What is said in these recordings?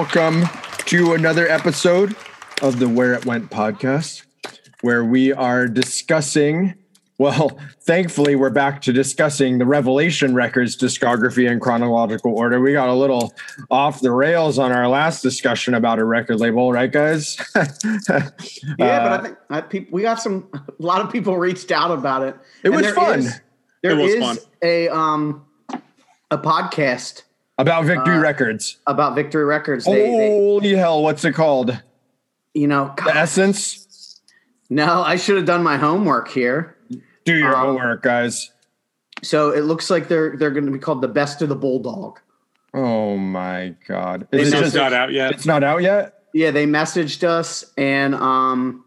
Yo, welcome to another episode of the Where It Went podcast, where we are discussing. Well, thankfully, we're back to discussing the Revelation Records discography in chronological order. We got a little off the rails on our last discussion about a record label, right, guys? Yeah, but I think I, peop we got some. A lot of people reached out about it. It And was there fun. is- There It was is fun. a um a podcast about Victory uh, Records. about Victory Records. They, they Holy hell, what's it called? you know, The Essence? no, I should have done my homework here. Do your Um, homework, guys. So it looks like they're they're going to be called the Best of the Bulldog. Oh my god. They Is it it's just, not out yet. it's not out yet? Yeah, they messaged us and um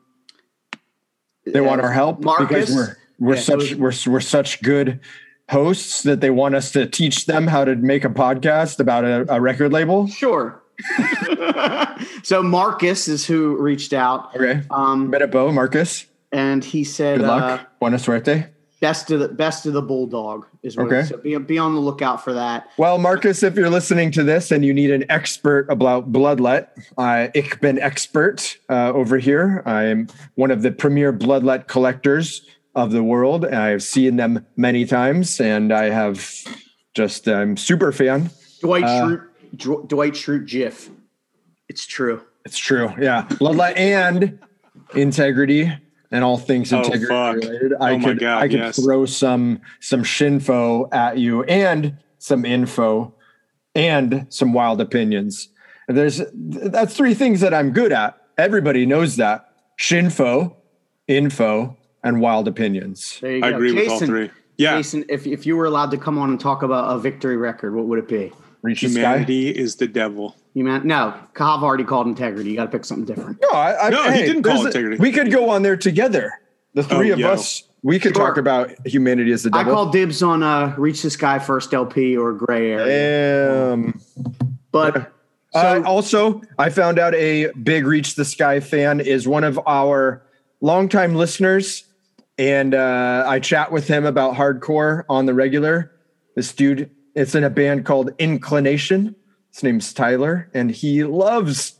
They want our help Marcus? because we're we're Yeah, such it we're we're such good hosts that they want us to teach them how to make a podcast about a, a record label. Sure. so Marcus is who reached out, Okay. um, Met at Bo, Marcus. and he said, Good luck. uh, Buena suerte. "Best of the best of the bulldog is what." Okay. Okay. So be be on the lookout for that. Well, Marcus, if you're listening to this and you need an expert about bloodlet, uh, ich bin expert uh, over here. I'm one of the premier bloodlet collectors of the world. I've seen them many times, and I have just I'm super fan. Dwight Uh, Schrute, Dw- Dwight Schrute GIF. It's true. It's true. Yeah. Bloodlet and integrity and all things Oh, integrity fuck. related. I Oh my could God, I could yes. throw some some shinfo at you and some info and some wild opinions. And there's that's three things that I'm good at. Everybody knows that. Shinfo, info, and wild opinions. There you I go. agree with all three. Yeah, Jason, if if you were allowed to come on and talk about a victory record, what would it be? Reach the sky. humanity is the devil. You man, no, Kav already called integrity. You got to pick something different. No, I, I, No, he didn't call there's a- integrity. We could go on there together. The three Oh, of yeah. us. We could Sure. talk about humanity as the devil. I call dibs on uh, Reach the Sky First LP or Gray Area. Um, But uh, So- also, I found out a big Reach the Sky fan is one of our longtime listeners, and uh, I chat with him about hardcore on the regular. This dude, it's in a band called Inclination. His name's Tyler, and he loves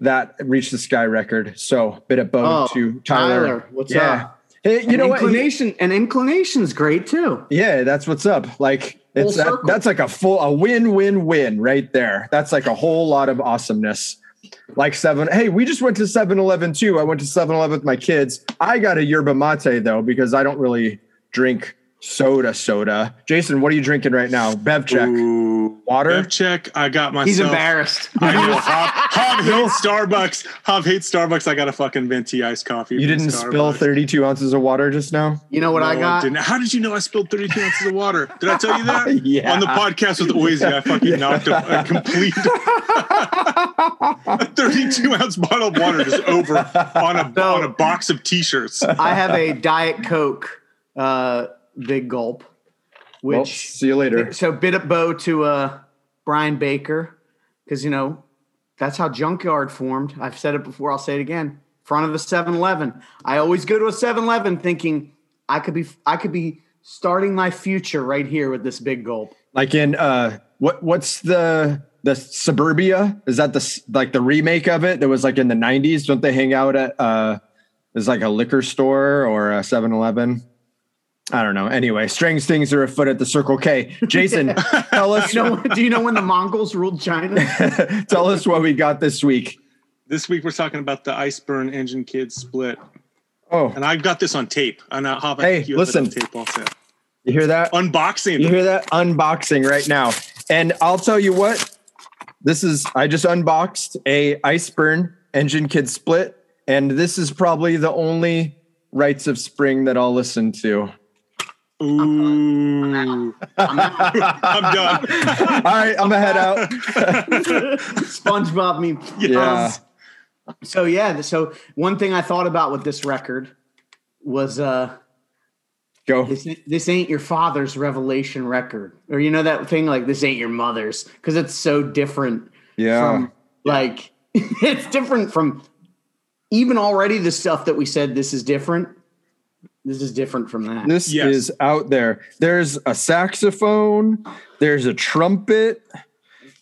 that Reach the Sky record. So, bit of bone Oh, to Tyler. Tyler, what's yeah. up? Hey, you and know what? Inclination and inclination's great too. yeah, that's what's up. Like it's that, that's like a full a win win win right there. That's like a whole lot of awesomeness. Like seven. Hey, we just went to 7-Eleven too. I went to 7-Eleven with my kids. I got a yerba mate though because I don't really drink soda soda. Jason, what are you drinking right now? Bev check. Ooh, Water? Bev check. I got myself. He's embarrassed. I know. Hob, Hob hates Starbucks. Hob hates Starbucks. I got a fucking venti iced coffee. You didn't Starbucks. spill 32 ounces of water just now? You know what I No, got? didn't. How did you know I spilled 32 ounces of water? Did I tell you that? Yeah. On the podcast with Oazy, I fucking knocked a, a complete a 32 ounce bottle of water just over on a No. on a box of t-shirts. I have a Diet Coke, uh, big gulp, Well, which see you later. so bit of bow to uh, Brian Baker because you know that's how Junkyard formed. I've said it before. I'll say it again. Front of a 7-Eleven. I always go to a 7-Eleven thinking I could be I could be starting my future right here with this big gulp. Like in uh what what's the the suburbia? Is that the like the remake of it that was like in the 90s? Don't they hang out at uh is like a liquor store or a 7-Eleven? I don't know. Anyway, strange things are afoot at the Circle K. Jason, tell us You know, do you know when the Mongols ruled China? tell us what we got this week. This week we're talking about the Iceburn Engine Kids split, Oh, and I've got this on tape. And uh, Hob, I Hey, you have it listen. tape also. you hear that? Unboxing. You hear that? Unboxing right now. And I'll tell you what, this is I just unboxed a Iceburn Engine Kid split, and this is probably the only Rites of Spring that I'll listen to. Ooh. I'm done. All right, I'm gonna head out. SpongeBob meme. Yeah. Um, so yeah, so one thing I thought about with this record was uh Go. this, this ain't your father's revelation record. Or you know that thing like this ain't your mother's because it's so different Yeah. from like it's different from even already the stuff that we said this is different. This is different from that. This Yes. is out there. There's a saxophone, there's a trumpet,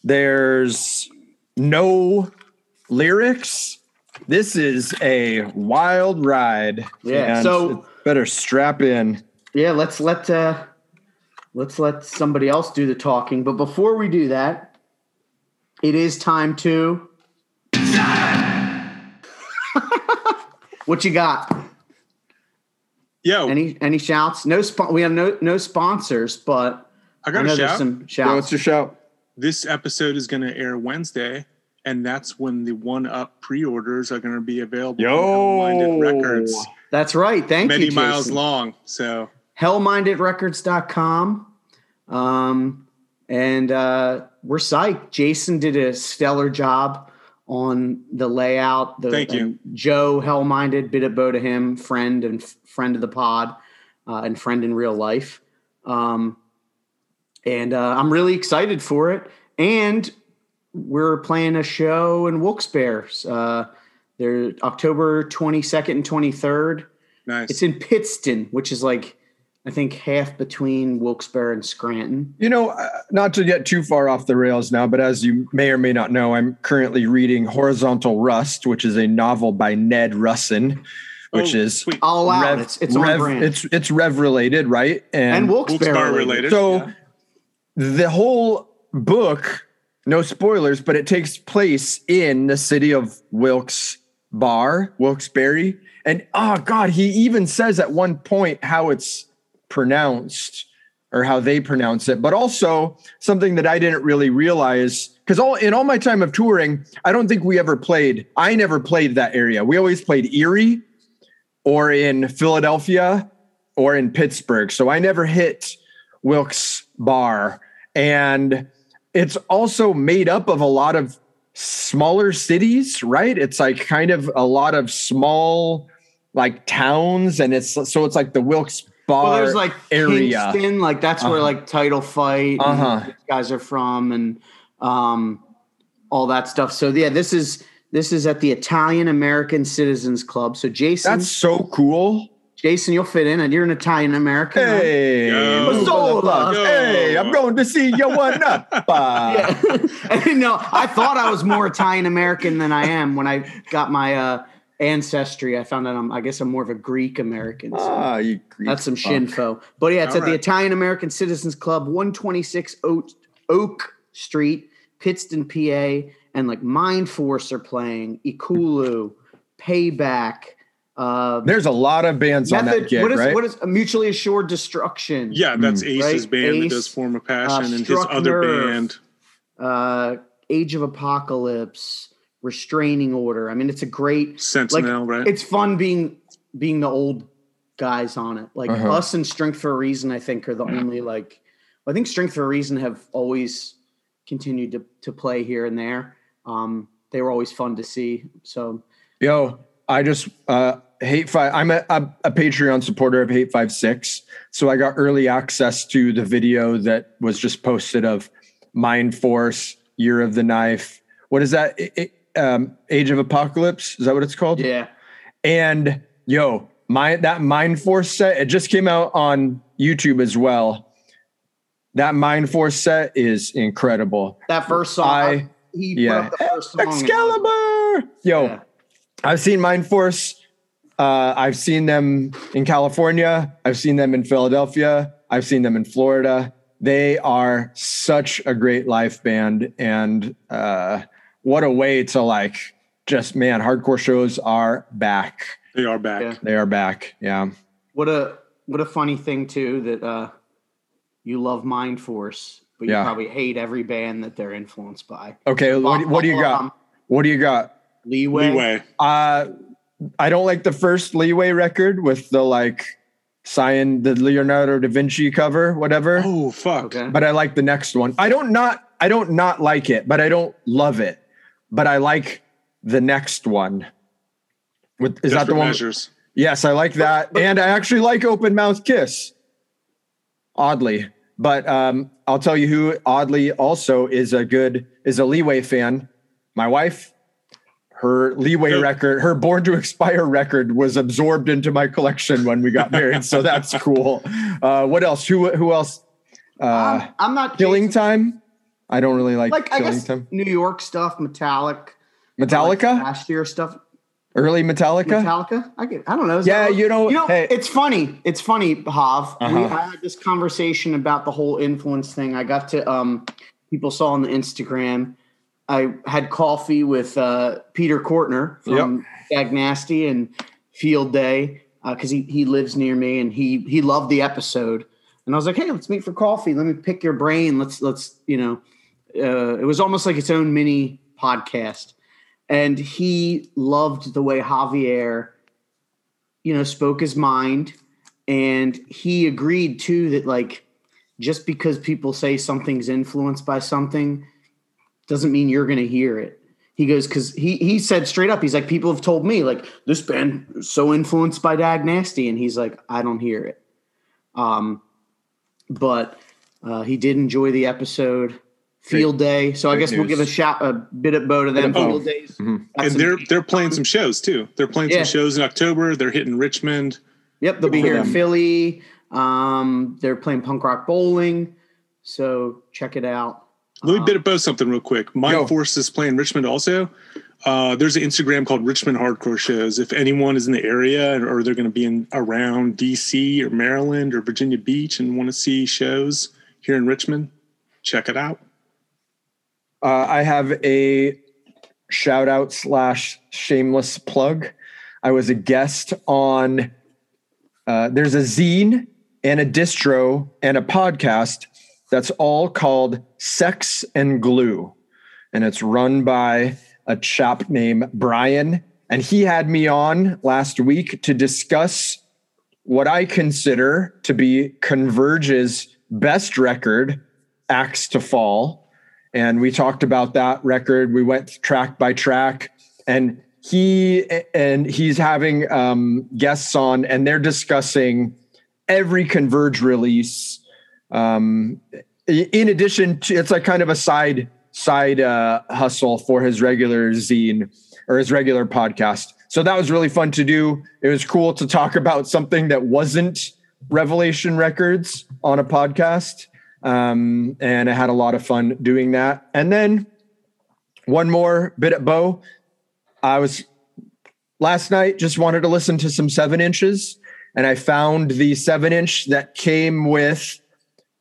There's no lyrics. This is a wild ride. Yeah, and so- better strap in. Yeah, let's let uh let's let somebody else do the talking. But before we do that, it is time to What you got? Yo, Any any shouts? No spon- we have no no sponsors, but I I got know a there's shout. some Yo, shouts. what's your shout? This episode is going to air Wednesday, and that's when the one up pre-orders are going to be available. from Hell-Minded Records, That's right. Thank many you. Many miles long. So hellmindedrecords.com. Um, and uh, we're psyched. Jason did a stellar job on the layout. The, Thank you. Joe Hellminded, bit of bow to him, friend and f- friend of the pod, uh, and friend in real life. Um, and uh, I'm really excited for it. And we're playing a show in Wilkes-Barre. Uh, they're October 22nd and 23rd. nice. It's in Pittston, which is like I think half between Wilkes-Barre and Scranton. You know, uh, not to get too far off the rails now, but as you may or may not know, I'm currently reading Horizontal Rust, which is a novel by Ned Russin, which Oh, is all I'll Rev- it. It's, it's on Rev- brand. It's it's Rev related, right? and Wilkes-Barre, Wilkes-Barre related. related. So yeah. the whole book, no spoilers, but it takes place in the city of Wilkes Bar, Wilkes-Barre. And oh God, he even says at one point how it's pronounced or how they pronounce it, but also something that I didn't really realize. Because all in all my time of touring, I don't think we ever played, I never played that area. We always played Erie or in Philadelphia or in Pittsburgh. So I never hit Wilkes Bar. And it's also made up of a lot of smaller cities, right? It's like kind of a lot of small like towns and it's so it's like the Wilkes Bar well, there's like area. Kingston, like that's where Uh-huh. like Title Fight, Uh-huh. these guys are from, and um, all that stuff. So yeah, this is this is at the Italian American Citizens Club. So Jason, That's so cool. Jason, you'll fit in, and you're an Italian American. Hey. Mazzola. hey, I'm going to see you one up. Uh, Yeah. Know. I thought I was more Italian American than I am when I got my uh, ancestry. I found out I'm, I guess I'm more of a Greek American. So Ah, you Greek that's some fuck. shinfo. But yeah, it's All at the. Italian American Citizens Club, 126 Oak, Oak Street, Pittston, PA. And like Mind Force are playing, Ekulu, Payback. Uh, There's a lot of bands on that gig, what is right? what is a mutually assured destruction? yeah, that's Mm. Ace's Right? band that does Form of Passion, uh, and his other Nerve. band. uh, Age of Apocalypse, Restraining Order. I mean, it's a great. Sentinel, right? It's fun being being the old guys on it. Like Uh-huh. us and Strength for a Reason, I think are the only like. I think Strength for a Reason have always continued to to play here and there. Um, they were always fun to see. So Yo, I just uh hate five. I'm a, a, a Patreon supporter of Hate Five Six, so I got early access to the video that was just posted of Mind Force, Year of the Knife. What is that? I- I- um, Age of Apocalypse? Is that what it's called? yeah, And yo, my that Mind Force set, it just came out on YouTube as well. That Mind Force set is incredible. that first song. I- he yeah. the first song. Excalibur. Yo, Yeah. I've seen Mind Force. Uh, I've seen them in California. I've seen them in Philadelphia. I've seen them in Florida. They are such a great live band, and uh, what a way to like just man. Hardcore shows are back. they are back. Yeah. They are back. Yeah. What a what a funny thing too that uh, you love Mind Force, but you Yeah. probably hate every band that they're influenced by. Okay. What, what do you got? What do you got? Leeway. Leeway. Uh, I don't like the first Leeway record with the like cyan, the Leonardo da Vinci cover, whatever. Oh fuck! Okay. but I like the next one. I don't not I don't not like it, but I don't love it. But I like the next one. With is that the one? Measures. Yes, I like that, and I actually like Open Mouth Kiss. Oddly, but um, I'll tell you who oddly also is a good is a Leeway fan. My wife, her Leeway Good. record, her Born to Expire record was absorbed into my collection when we got married, so that's cool. Uh, what else? Who who else? Uh, I'm, I'm not Killing Jason, Time. I don't really like, Like I guess Killington. New York stuff, Metallic, Metallica, last year stuff. early Metallica. Metallica. I get. I don't know. Is Yeah, you know, You know, hey- it's funny. It's funny, Hav. We Uh-huh. I had this conversation about the whole influence thing. I got to um, people saw on the Instagram. I had coffee with uh, Peter Cortner from Dag Nasty and Field Day because he he lives near me and he he loved the episode. And I was like, hey, let's meet for coffee. Let me pick your brain. Let's let's you know. Uh, it was almost like its own mini podcast and he loved the way Javier, you know, spoke his mind, and he agreed too that like just because people say something's influenced by something doesn't mean you're going to hear it. He goes because he he said straight up, he's like, people have told me like this band is so influenced by Dag Nasty, and he's like, I don't hear it. Um, but uh, he did enjoy the episode. Field day, so I Great guess we'll give a shout a bit of bow to them. Bit of bow. Field days, Mhm. And they're they're playing some shows too. They're playing Yeah. some shows in October. They're hitting Richmond. Yep, they'll be Good for here in. Philly. Um, they're playing punk rock bowling, so check it out. Let me Um, bit about something real quick. Mind Go. Force is playing Richmond also. Uh, there's an Instagram called Richmond Hardcore Shows. If anyone is in the area or they're going to be in around DC or Maryland or Virginia Beach and want to see shows here in Richmond, check it out. Uh, I have a shout out slash shameless plug. I was a guest on. Uh, there's a zine and a distro and a podcast that's all called Sex and Glue, and it's run by a chap named Brian. And he had me on last week to discuss what I consider to be Converge's best record, Axe to Fall and we talked about that record. We went track by track, and he and he's having um, guests on, and they're discussing every Converge release. Um, in addition to, it's like kind of a side side uh, hustle for his regular zine or his regular podcast. So that was really fun to do. It was cool to talk about something that wasn't Revelation Records on a podcast um, and I had a lot of fun doing that. And then one more bit at Bow. I was last night just wanted to listen to some seven inches, and I found the seven inch that came with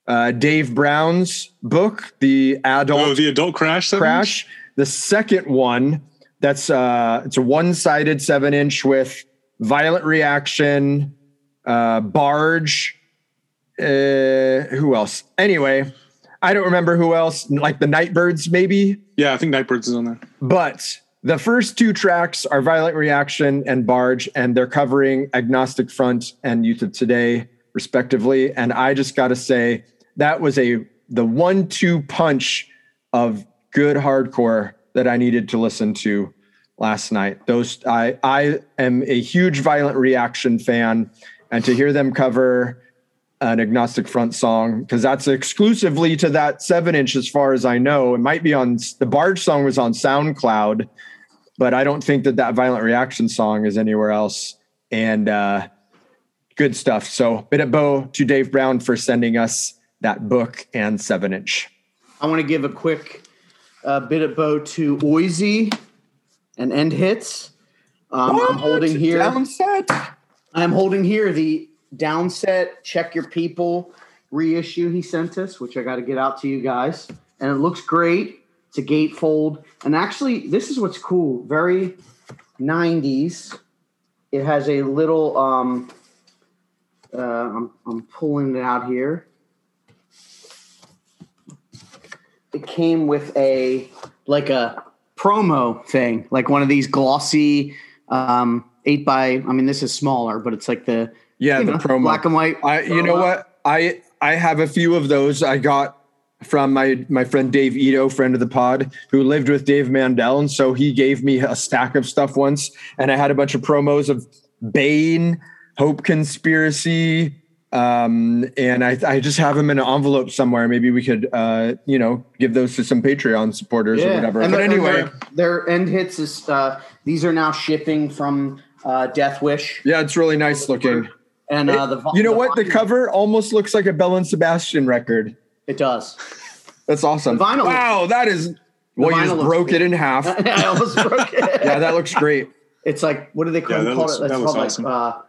uh, Dave Brown's book, the adult Oh, the adult crash. seven inch? crash. The second one, that's uh, it's a one-sided seven inch with violent reaction, uh, barge. Uh, who else? Anyway, I don't remember who else. Like the Nightbirds, maybe. Yeah, I think Nightbirds is on there. But the first two tracks are Violent Reaction and Barge, and they're covering Agnostic Front and Youth of Today, respectively. And I just got to say, that was a the one-two punch of good hardcore that I needed to listen to last night. Those I I am a huge Violent Reaction fan, and to hear them cover an agnostic front song because that's exclusively to that seven inch as far as i know. It might be on the barge song was on soundcloud but i don't think that that violent reaction song is anywhere else. And uh good stuff. So bit of bow to dave brown for sending us that book and seven inch. I want to give a quick uh, bit of bow to Oisey and End Hits. Um, I'm holding here. I'm holding here the downset Check Your People reissue he sent us, which I got to get out to you guys. And it looks great. It's a gatefold. And actually, this is what's cool. Very 90s. It has a little, um, uh, I'm, I'm pulling it out here. It came with a, like a promo thing, like one of these glossy, um, eight by, I mean, this is smaller, but it's like the, yeah you the know, promo black and white. I, you know what? I I have a few of those. I got from my my friend Dave Ito, friend of the pod, who lived with Dave Mandel, and so he gave me a stack of stuff once, and I had a bunch of promos of Bane, Hope Conspiracy, um, and I I just have them in an envelope somewhere. Maybe we could uh, you know give those to some Patreon supporters or whatever. And but anyway, their, their end hits is uh, these are now shipping from uh, Death Wish, yeah, it's really nice looking. And uh, the You know what? The cover almost looks like a Belle and Sebastian record. it does. That's awesome. The vinyl- wow, that is. Well, you just looks broke it in half. I almost broke it. yeah, that looks great. It's like what do they call, Yeah, that call looks- it? It's that looks called awesome. like uh,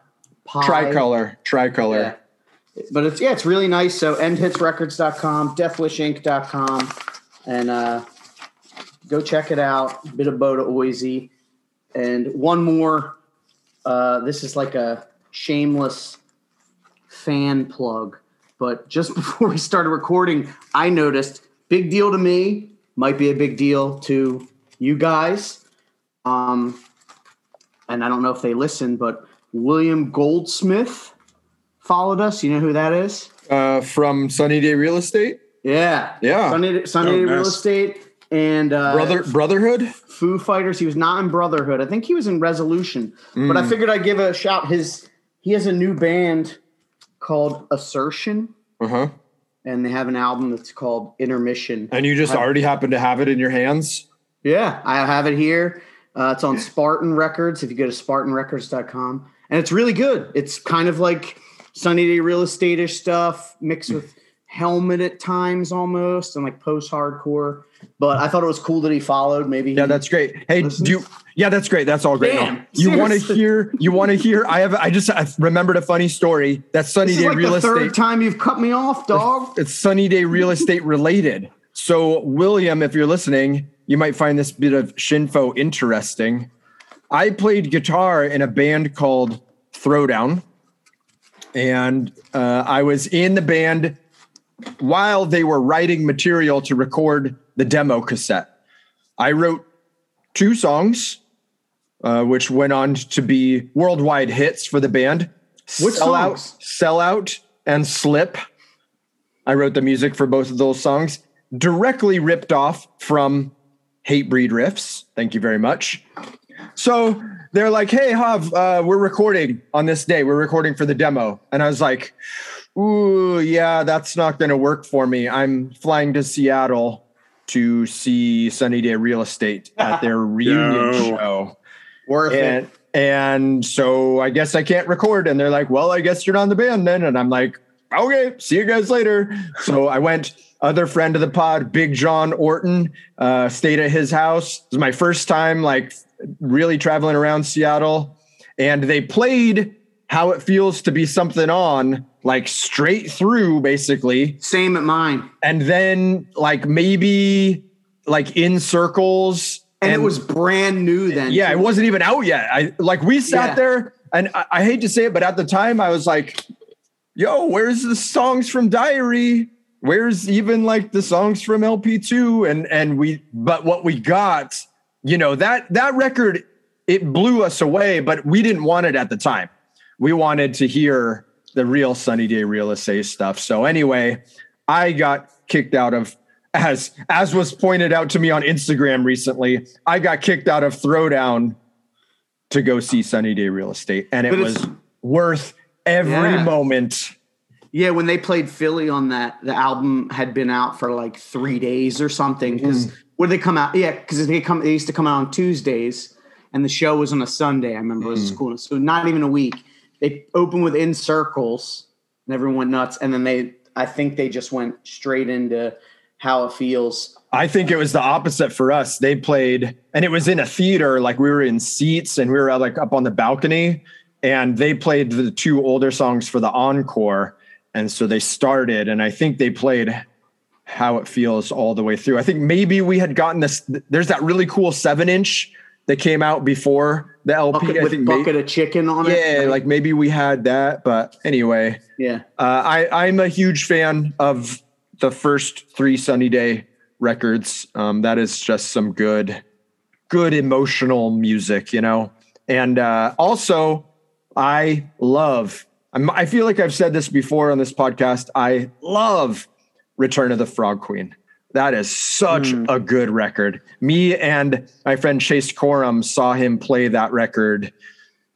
pie. Tricolor, tricolor. Yeah. But it's yeah, it's really nice. So endhitsrecords.com, deathwishinc.com, and uh, go check it out. Bit of Boda Oisey. And one more. Uh, this is like a shameless fan plug. But just before we started recording, I noticed big deal to me, might be a big deal to you guys. Um, and I don't know if they listen, but William Goldsmith followed us. You know who that is? Uh, from Sunny Day Real Estate, Yeah, Yeah. Sunny, Sunday Oh, Real nice. Estate and uh, brother Brotherhood. Foo Fighters. He was not in Brotherhood. I think he was in Resolution. But I figured I'd give a shout. His he has a new band called Assertion, Uh huh. and they have an album that's called Intermission. And you just already happen to have it in your hands. Yeah, I have it here. Uh, it's on Spartan Records. If you go to SpartanRecords.com, and it's really good. It's kind of like Sunny Day Real Estate-ish stuff mixed with Helmet at times almost, and like post-hardcore. But I thought it was cool that he followed. Maybe Yeah, that's great. Hey, Listen. do you? Yeah, that's great. That's all great. Damn, No, you want to hear? You want to hear? I have. I just I remembered a funny story. That's Sunny Day like Real the Estate. third time you've cut me off, dog. it's Sunny Day Real Estate related. So, William, if you're listening, you might find this bit of Shinfo interesting. I played guitar in a band called Throwdown, and uh, I was in the band while they were writing material to record the demo cassette. I wrote two songs, uh, which went on to be worldwide hits for the band. Which Sell Out, songs? Sell Out, and Slip. I wrote the music for both of those songs, directly ripped off from Hatebreed Riffs. Thank you very much. So they're like, hey, Hav, uh, we're recording on this day. We're recording for the demo. And I was like, ooh, yeah, that's not going to work for me. I'm flying to Seattle to see Sunny Day Real Estate at their reunion No. show Worth and it. and so I guess I can't record. And they're like, "Well, I guess you're on the band then." And I'm like, "Okay, see you guys later." So I went. Other friend of the pod, Big John Orton, uh, stayed at his house. It was my first time, like, really traveling around Seattle, and they played "How It Feels to Be Something On" like straight through, basically Same at mine. and then like maybe like in circles And, it was brand new then. yeah too. it wasn't even out yet i like we sat Yeah. there and I, I hate to say it but at the time i was like yo where's the songs from diary where's even like the songs from lp2 and and we but what we got you know that that record it blew us away but we didn't want it at the time we wanted to hear the real sunny day real estate stuff so anyway i got kicked out of as as was pointed out to me on instagram recently i got kicked out of throwdown to go see sunny day real estate and it was worth every Yeah. moment Yeah, when they played Philly on that, the album had been out for like three days or something. Because Mm. when they come out, yeah, because they come, they used to come out on Tuesdays, and the show was on a Sunday. I remember it was Mm. cool. So not even a week. They opened with In Circles, and everyone went nuts. And then they, I think they just went straight into How It Feels. I think it was the opposite for us. They played, and it was in a theater, like we were in seats and we were uh, like up on the balcony, and they played the two older songs for the encore. And so they started, and I think they played How It Feels all the way through. I think maybe we had gotten this. There's that really cool seven inch that came out before the LP. Bucket, I with think bucket of chicken on it. yeah, like maybe we had that, but anyway, yeah. uh, I, I'm a huge fan of the first three Sunny Day records. Um, that is just some good, good emotional music, you know. And uh, also, I love. I'm, I feel like I've said this before on this podcast. I love Return of the Frog Queen. That is such a good record. Me and my friend Chase Corum saw him play that record.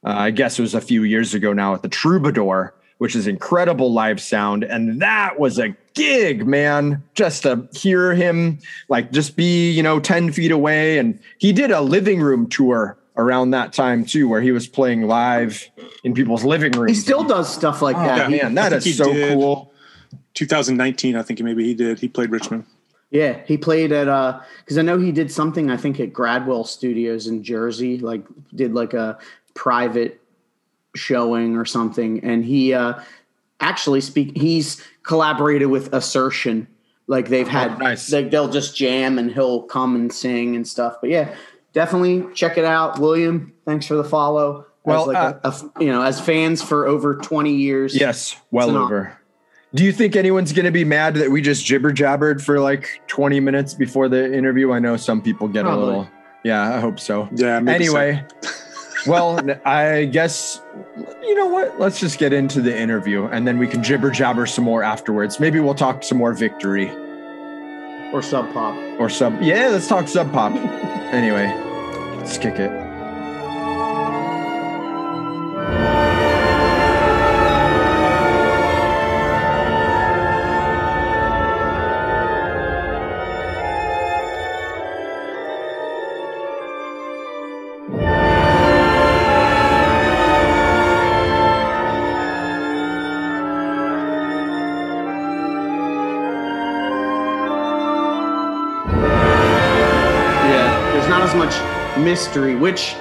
Uh, I guess it was a few years ago now at the Troubadour, which is incredible live sound. And that was a gig, man. Just to hear him like just be, you know, 10 feet away. And he did a living room tour around that time too, where he was playing live in people's living rooms. He still does stuff like Oh, that. man, that I think is he so cool. 2019, I think maybe he did. He played Richmond. Yeah, he played at uh because I know he did something I think at Gradwell Studios in Jersey, like did like a private showing or something, and he uh actually speak he's collaborated with Assertion. Like they've had, Oh, nice. like they'll just jam and he'll come and sing and stuff. But yeah, definitely check it out, William. Thanks for the follow. Well, as like uh, a- a- you know, as fans for over twenty years. Yes, well over. Do you think anyone's going to be mad that we just jibber jabbered for like 20 minutes before the interview? I know some people get Probably. a little. Yeah, I hope so. Yeah. maybe so. Anyway, well, I guess you know what? Let's just get into the interview and then we can jibber jabber some more afterwards. Maybe we'll talk some more victory or Sub Pop. or sub. Yeah, let's talk sub pop. anyway, let's kick it. Mystery, which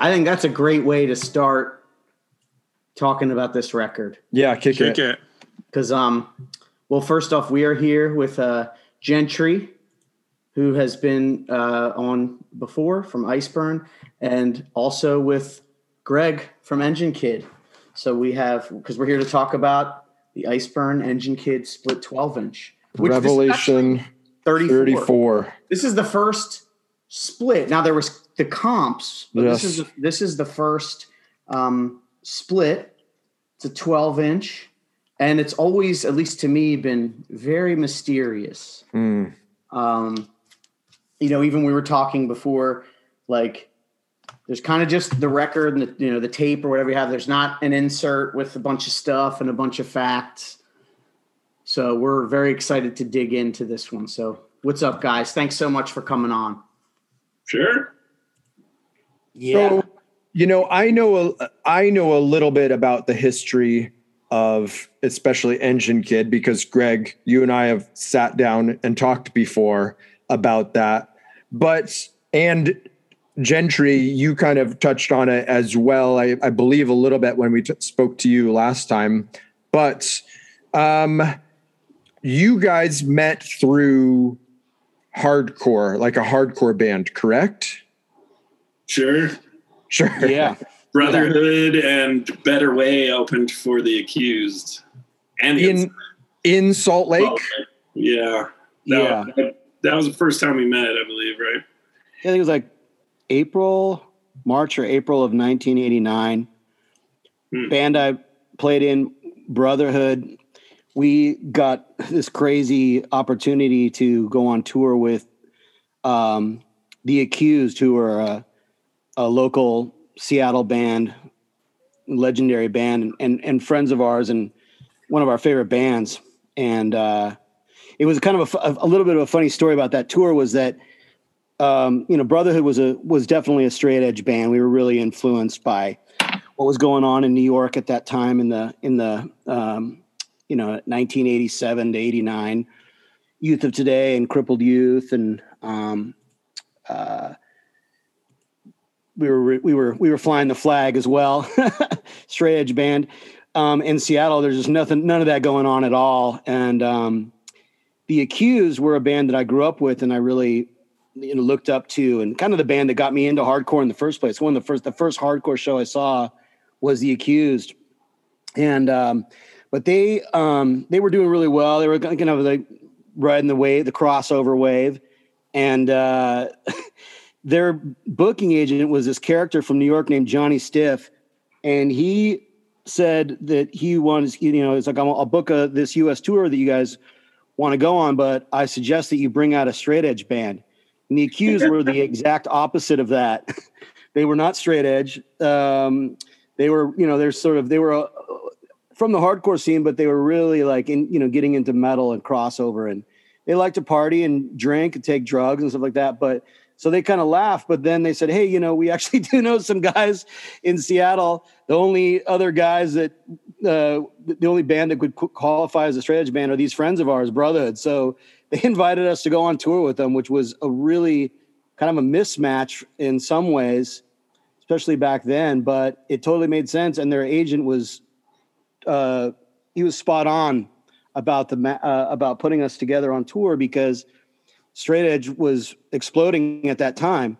I think that's a great way to start talking about this record. Yeah, kick, Kick it. it. Because, um, well, first off, we are here with uh, Gentry, who has been uh, on before from Iceburn, and also with Greg from Engine Kid. So we have because we're here to talk about the Iceburn Engine Kid split 12 inch. which this is actually Revelation 34. 34. This is the first split. Now there was the comps, but this is the, this is the first um, split. It's a 12 inch, and it's always, at least to me, been very mysterious. Hmm. Um, you know, even we were talking before, like there's kind of just the record and the you know the tape or whatever you have. There's not an insert with a bunch of stuff and a bunch of facts. So we're very excited to dig into this one. So what's up, guys? Thanks so much for coming on. Sure. So, you know, I know a, I know a little bit about the history of especially Engine Kid because Greg, you and I have sat down and talked before about that. But and Gentry, you kind of touched on it as well. I, I believe a little bit when we t- spoke to you last time. But um, you guys met through hardcore, like a hardcore band, correct? Sure. Sure. Yeah. Brotherhood and Better Way opened for the accused. And the in in Salt Lake. Well, yeah. That, Yeah. That, that was the first time we met, I believe, right? I think it was like April, March or April of 1989. Hmm. Band I played in, Brotherhood. We got this crazy opportunity to go on tour with um, the Accused, who are a, a local Seattle band, legendary band, and, and friends of ours, and one of our favorite bands. And uh, it was kind of a little bit of a funny story about that tour. Was that um, you know, Brotherhood was a was definitely a straight edge band. We were really influenced by what was going on in New York at that time in the in the um, you know 1987 to 89 Youth of Today and Crippled Youth and um, uh, we were we were we were flying the flag as well, straight edge band. Um, in Seattle, there's just nothing, none of that going on at all. And um, the Accused were a band that I grew up with, and I really you know looked up to and kind of the band that got me into hardcore in the first place one of the first the first hardcore show i saw was the accused and um but they um they were doing really well they were kind of like riding the wave the crossover wave and uh their booking agent was this character from new york named johnny stiff and he said that he wants you know it's like i'll, I'll book a this us tour that you guys want to go on but i suggest that you bring out a straight edge band and the accused were the exact opposite of that. they were not straight edge. Um, they were, you know, they're sort of they were uh, from the hardcore scene, but they were really like in, you know, getting into metal and crossover, and they like to party and drink and take drugs and stuff like that. But so they kind of laughed, but then they said, "Hey, you know, we actually do know some guys in Seattle. The only other guys that uh, the only band that could qualify as a straight edge band are these friends of ours, Brotherhood." So they invited us to go on tour with them, which was a really kind of a mismatch in some ways, especially back then. But it totally made sense, and their agent was uh, he was spot on about the uh, about putting us together on tour because straight edge was exploding at that time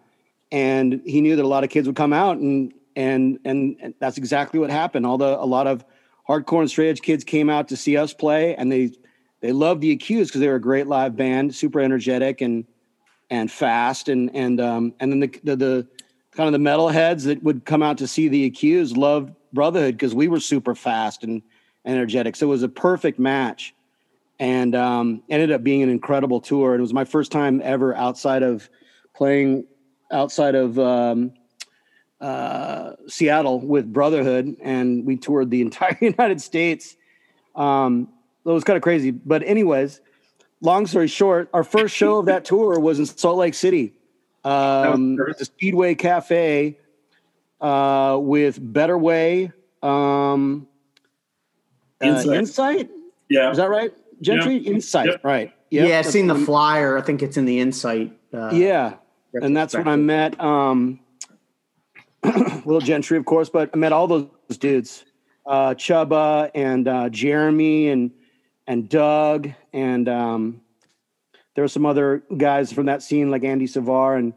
and he knew that a lot of kids would come out and and and, that's exactly what happened. All the a lot of hardcore and straight edge kids came out to see us play and they they loved the accused because they were a great live band super energetic and and fast and and um and then the the, the kind of the metal heads that would come out to see the accused loved brotherhood because we were super fast and energetic. So it was a perfect match and um, ended up being an incredible tour. And it was my first time ever outside of playing outside of um, uh, Seattle with Brotherhood, and we toured the entire United States. Um, it was kind of crazy, but anyways, long story short, our first show of that tour was in Salt Lake City, um, the Speedway Cafe uh, with Better Way. Um, uh, Insight. Insight, Yeah. is that right? Gentry Insight, Yep. right? Yeah, I've that's seen the flyer. I think it's in the Insight. Uh, yeah, and that's when I met um, Will Gentry, of course, but I met all those dudes, uh, Chubba and uh, Jeremy and and Doug, and um, there were some other guys from that scene like Andy Savar, and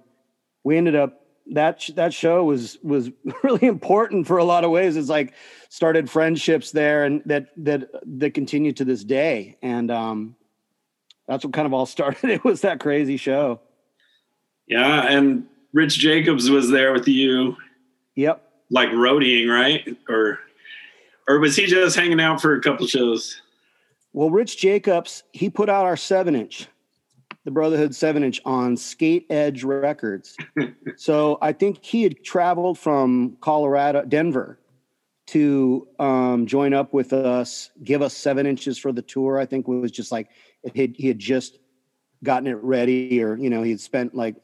we ended up that sh- that show was was really important for a lot of ways. It's like started friendships there, and that that that continue to this day, and um, that's what kind of all started. It was that crazy show. Yeah. And Rich Jacobs was there with you, Yep. like roadieing, right? Or, or was he just hanging out for a couple shows? Well, Rich Jacobs, he put out our seven inch, the Brotherhood seven inch on Skate Edge Records. so I think he had traveled from Colorado, Denver, to um, join up with us, give us seven inches for the tour. I think it was just like it had, he had just gotten it ready, or you know, he had spent like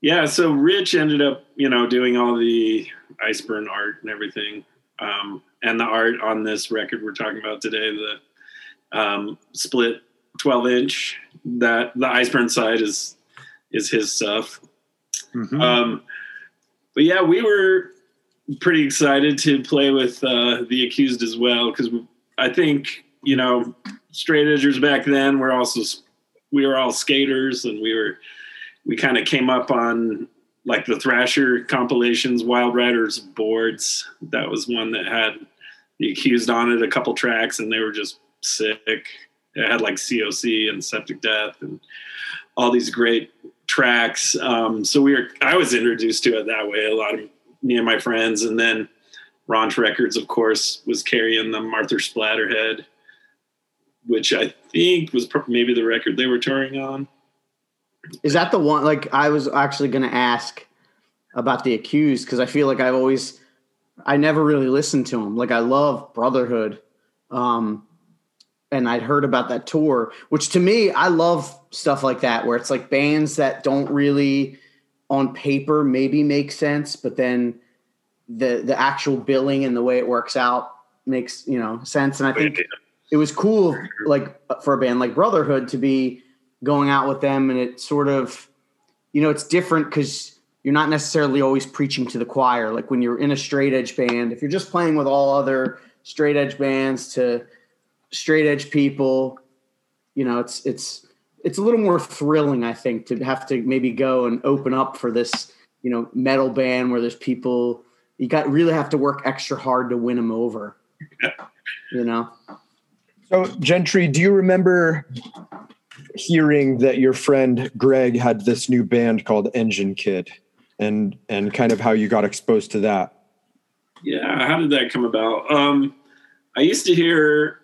Yeah, so Rich ended up, you know, doing all the Iceburn art and everything, um, and the art on this record we're talking about today, the um, split twelve inch. That the Iceburn side is is his stuff. Mhm. Um, but yeah, we were pretty excited to play with uh, the accused as well because I think you know straight edgers back then were also we were all skaters and we were we kind of came up on like the Thrasher compilations, Wild Riders boards. That was one that had the accused on it, a couple tracks, and they were just sick. It had like COC and Septic Death and all these great tracks. Um, so we were, I was introduced to it that way. A lot of me and my friends, and then Raunch Records, of course, was carrying the Martha Splatterhead, which I think was maybe the record they were touring on. Is that the one? Like, I was actually going to ask about the accused because I feel like I've always, I never really listened to them. Like, I love Brotherhood, um, and I'd heard about that tour. Which to me, I love stuff like that where it's like bands that don't really, on paper, maybe makes sense, but then the the actual billing and the way it works out makes you know sense. And I think it was cool like for a band like brotherhood to be going out with them and it sort of you know it's different because you're not necessarily always preaching to the choir like when you're in a straight edge band if you're just playing with all other straight edge bands to straight edge people you know it's it's it's a little more thrilling i think to have to maybe go and open up for this you know metal band where there's people you got really have to work extra hard to win them over you know So, Gentry, do you remember hearing that your friend Greg had this new band called Engine Kid, and and kind of how you got exposed to that? Yeah, how did that come about? Um, I used to hear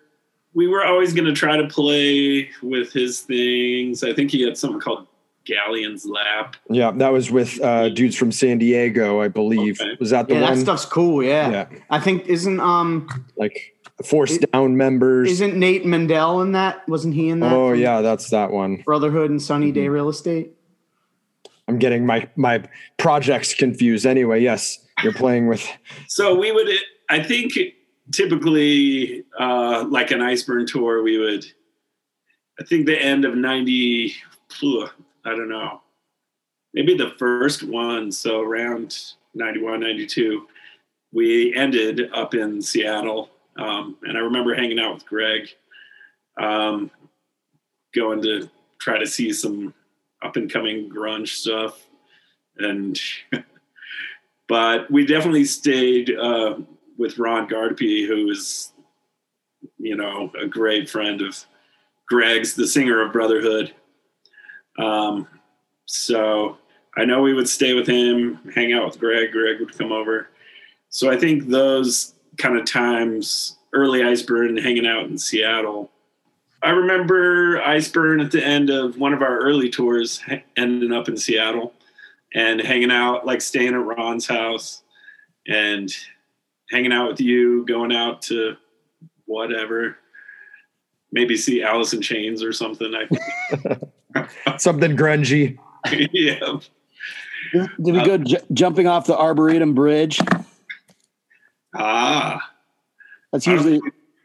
we were always going to try to play with his things. I think he had something called Galleon's Lap. Yeah, that was with uh, dudes from San Diego, I believe. Okay. Was that the yeah that stuff's cool yeah. Yeah, i think isn't um like Force Down members. Isn't Nate Mendel in that? Wasn't he in that? oh yeah, that's that one. Brotherhood and Sunny Day Mm-hmm. Real Estate. I'm getting my my projects confused. Anyway, yes, you're playing with. So we would, I think, typically uh, like an Iceburn tour, we would I think the end of 90, I don't know, maybe the first one. So around 91, 92, we ended up in Seattle. Um, and I remember hanging out with Greg, um, going to try to see some up and coming grunge stuff. And, but we definitely stayed uh, with Ron Guardipee, who is, you know, a great friend of Greg's, the singer of Brotherhood. Um, so I know we would stay with him, hang out with Greg. Greg would come over. So I think those kind of times, early Iceburn, hanging out in Seattle. I remember Iceburn at the end of one of our early tours, ending up in Seattle and hanging out, like staying at Ron's house and hanging out with you, going out to whatever, maybe see Alice in Chains or something. I something grungy. yeah. Did we go j- jumping off the Arboretum Bridge? Ah, That's usually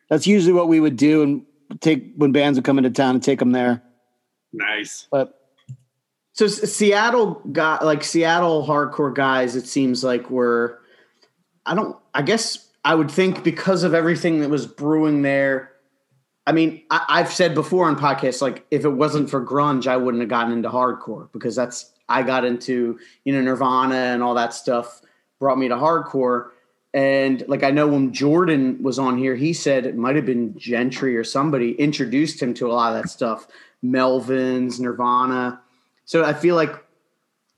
that's usually what we would do and take when bands would come into town and take them there. nice. But So S- Seattle got like Seattle hardcore guys. It seems like were, I don't. I guess I would think because of everything that was brewing there. I mean, I, I've said before on podcasts, like if it wasn't for grunge, I wouldn't have gotten into hardcore because that's I got into you know Nirvana and all that stuff brought me to hardcore. And like I know when Jordan was on here, he said it might have been Gentry or somebody introduced him to a lot of that stuff, Melvins, Nirvana. So I feel like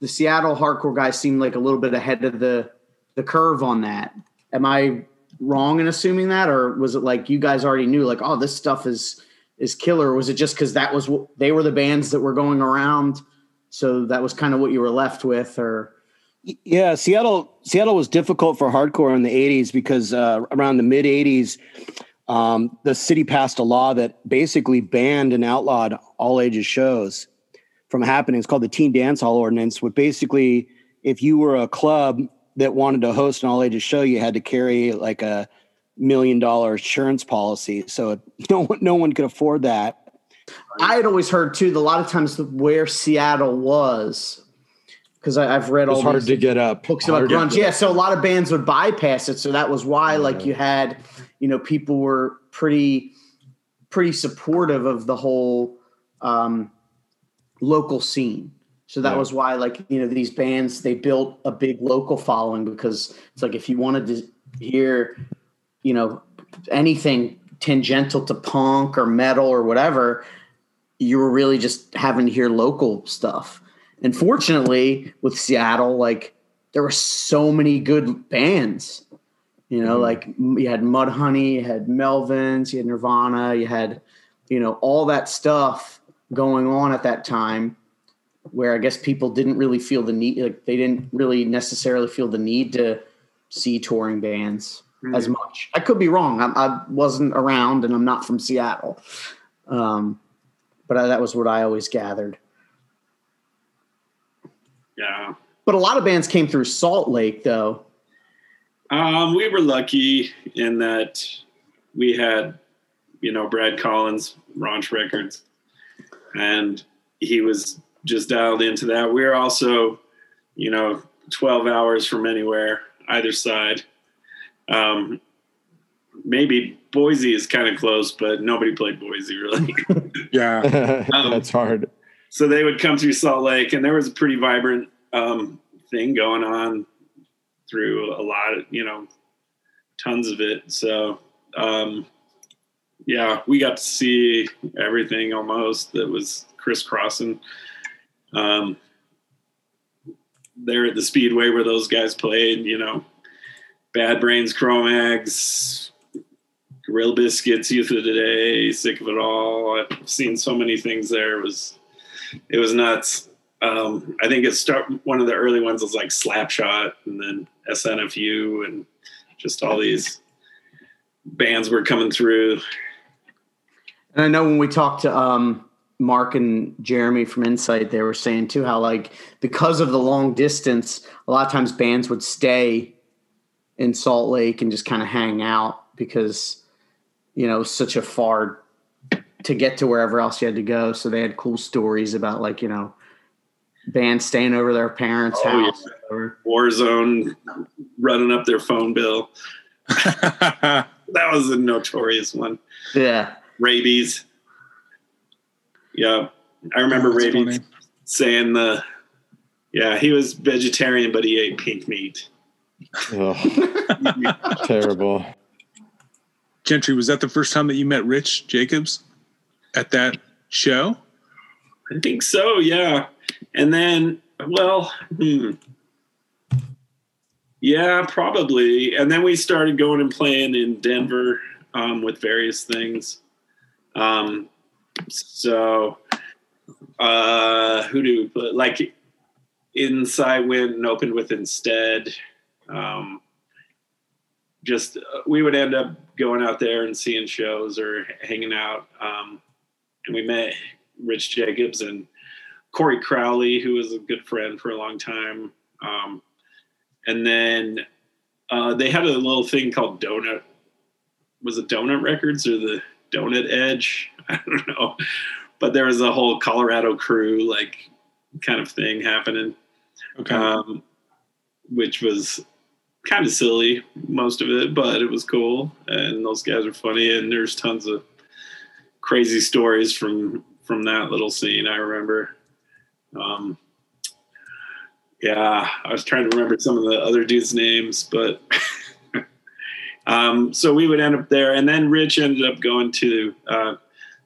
the Seattle hardcore guys seemed like a little bit ahead of the the curve on that. Am I wrong in assuming that, or was it like you guys already knew, like, oh, this stuff is is killer? Or was it just because that was what they were the bands that were going around, so that was kind of what you were left with, or Yeah, Seattle Seattle was difficult for hardcore in the 80s because uh, around the mid 80s um, the city passed a law that basically banned and outlawed all ages shows from happening. It's called the Teen Dance Hall Ordinance, which basically if you were a club that wanted to host an all ages show, you had to carry like a million dollar insurance policy. So no one no one could afford that. I had always heard too. That a lot of times where Seattle was, because I've read all hard to get up. books about grunge. Yeah, so a lot of bands would bypass it. So that was why, like, you had, you know, people were pretty, pretty supportive of the whole um, local scene. So that Yeah. was why, like, you know, these bands they built a big local following because it's like if you wanted to hear, you know, anything tangential to punk or metal or whatever, you were really just having to hear local stuff. And fortunately, with Seattle, like there were so many good bands. You know, mm-hmm. like you had Mudhoney, you had Melvins, you had Nirvana, you had, you know, all that stuff going on at that time where I guess people didn't really feel the need, like they didn't really necessarily feel the need to see touring bands as much. I could be wrong. I, I wasn't around and I'm not from Seattle. Um, but I, that was what I always gathered. Yeah. But a lot of bands came through Salt Lake, though. Um, we were lucky in that we had, you know, Brad Collins, Raunch Records, and he was just dialed into that. We are also, you know, 12 hours from anywhere, either side. Um, maybe Boise is kind of close, but nobody played Boise really. Yeah. That's hard. so they would come through Salt Lake, and there was a pretty vibrant um, thing going on through a lot of you know tons of it. So um, yeah, we got to see everything almost that was crisscrossing. Um, there at the Speedway where those guys played, you know, Bad Brains, Cro-Mags, Gorilla Biscuits, Youth of Today, Sick of It All. I've seen so many things there. It was it was nuts. Um, I think it start one of the early ones was like Slapshot, and then SNFU, and just all these bands were coming through. And I know when we talked to um, Mark and Jeremy from Insight, they were saying too how like because of the long distance, a lot of times bands would stay in Salt Lake and just kind of hang out because you know such a far to get to wherever else you had to go. So they had cool stories about like you know bands staying over their parents' Oh, house. or Warzone running up their phone bill. That was a notorious one. yeah. Raybeez. Yeah. I remember That's Raybeez funny. saying the yeah, he was vegetarian but he ate pink meat. Ugh, terrible. Gentry, was that the first time that you met Rich Jacobs at that show? I think so, yeah. And then, well, hmm. yeah, probably. And then we started going and playing in Denver um, with various things. Um, so, uh, who do we put? Like, Inside Wind and opened with Insted. Um, just uh, we would end up going out there and seeing shows or hanging out. Um, and we met Rich Jacobs and Corey Crowley, who was a good friend for a long time. Um, and then uh, they had a little thing called Donut. Was it Donut Records or the Donut Edge? I don't know. But there was a whole Colorado crew, like kind of thing happening, Okay. um, which was kind of silly, most of it, but it was cool. And those guys are funny. And there's tons of crazy stories from from that little scene. I remember. Um, yeah, I was trying to remember some of the other dudes' names, but um, so we would end up there, and then Rich ended up going to uh,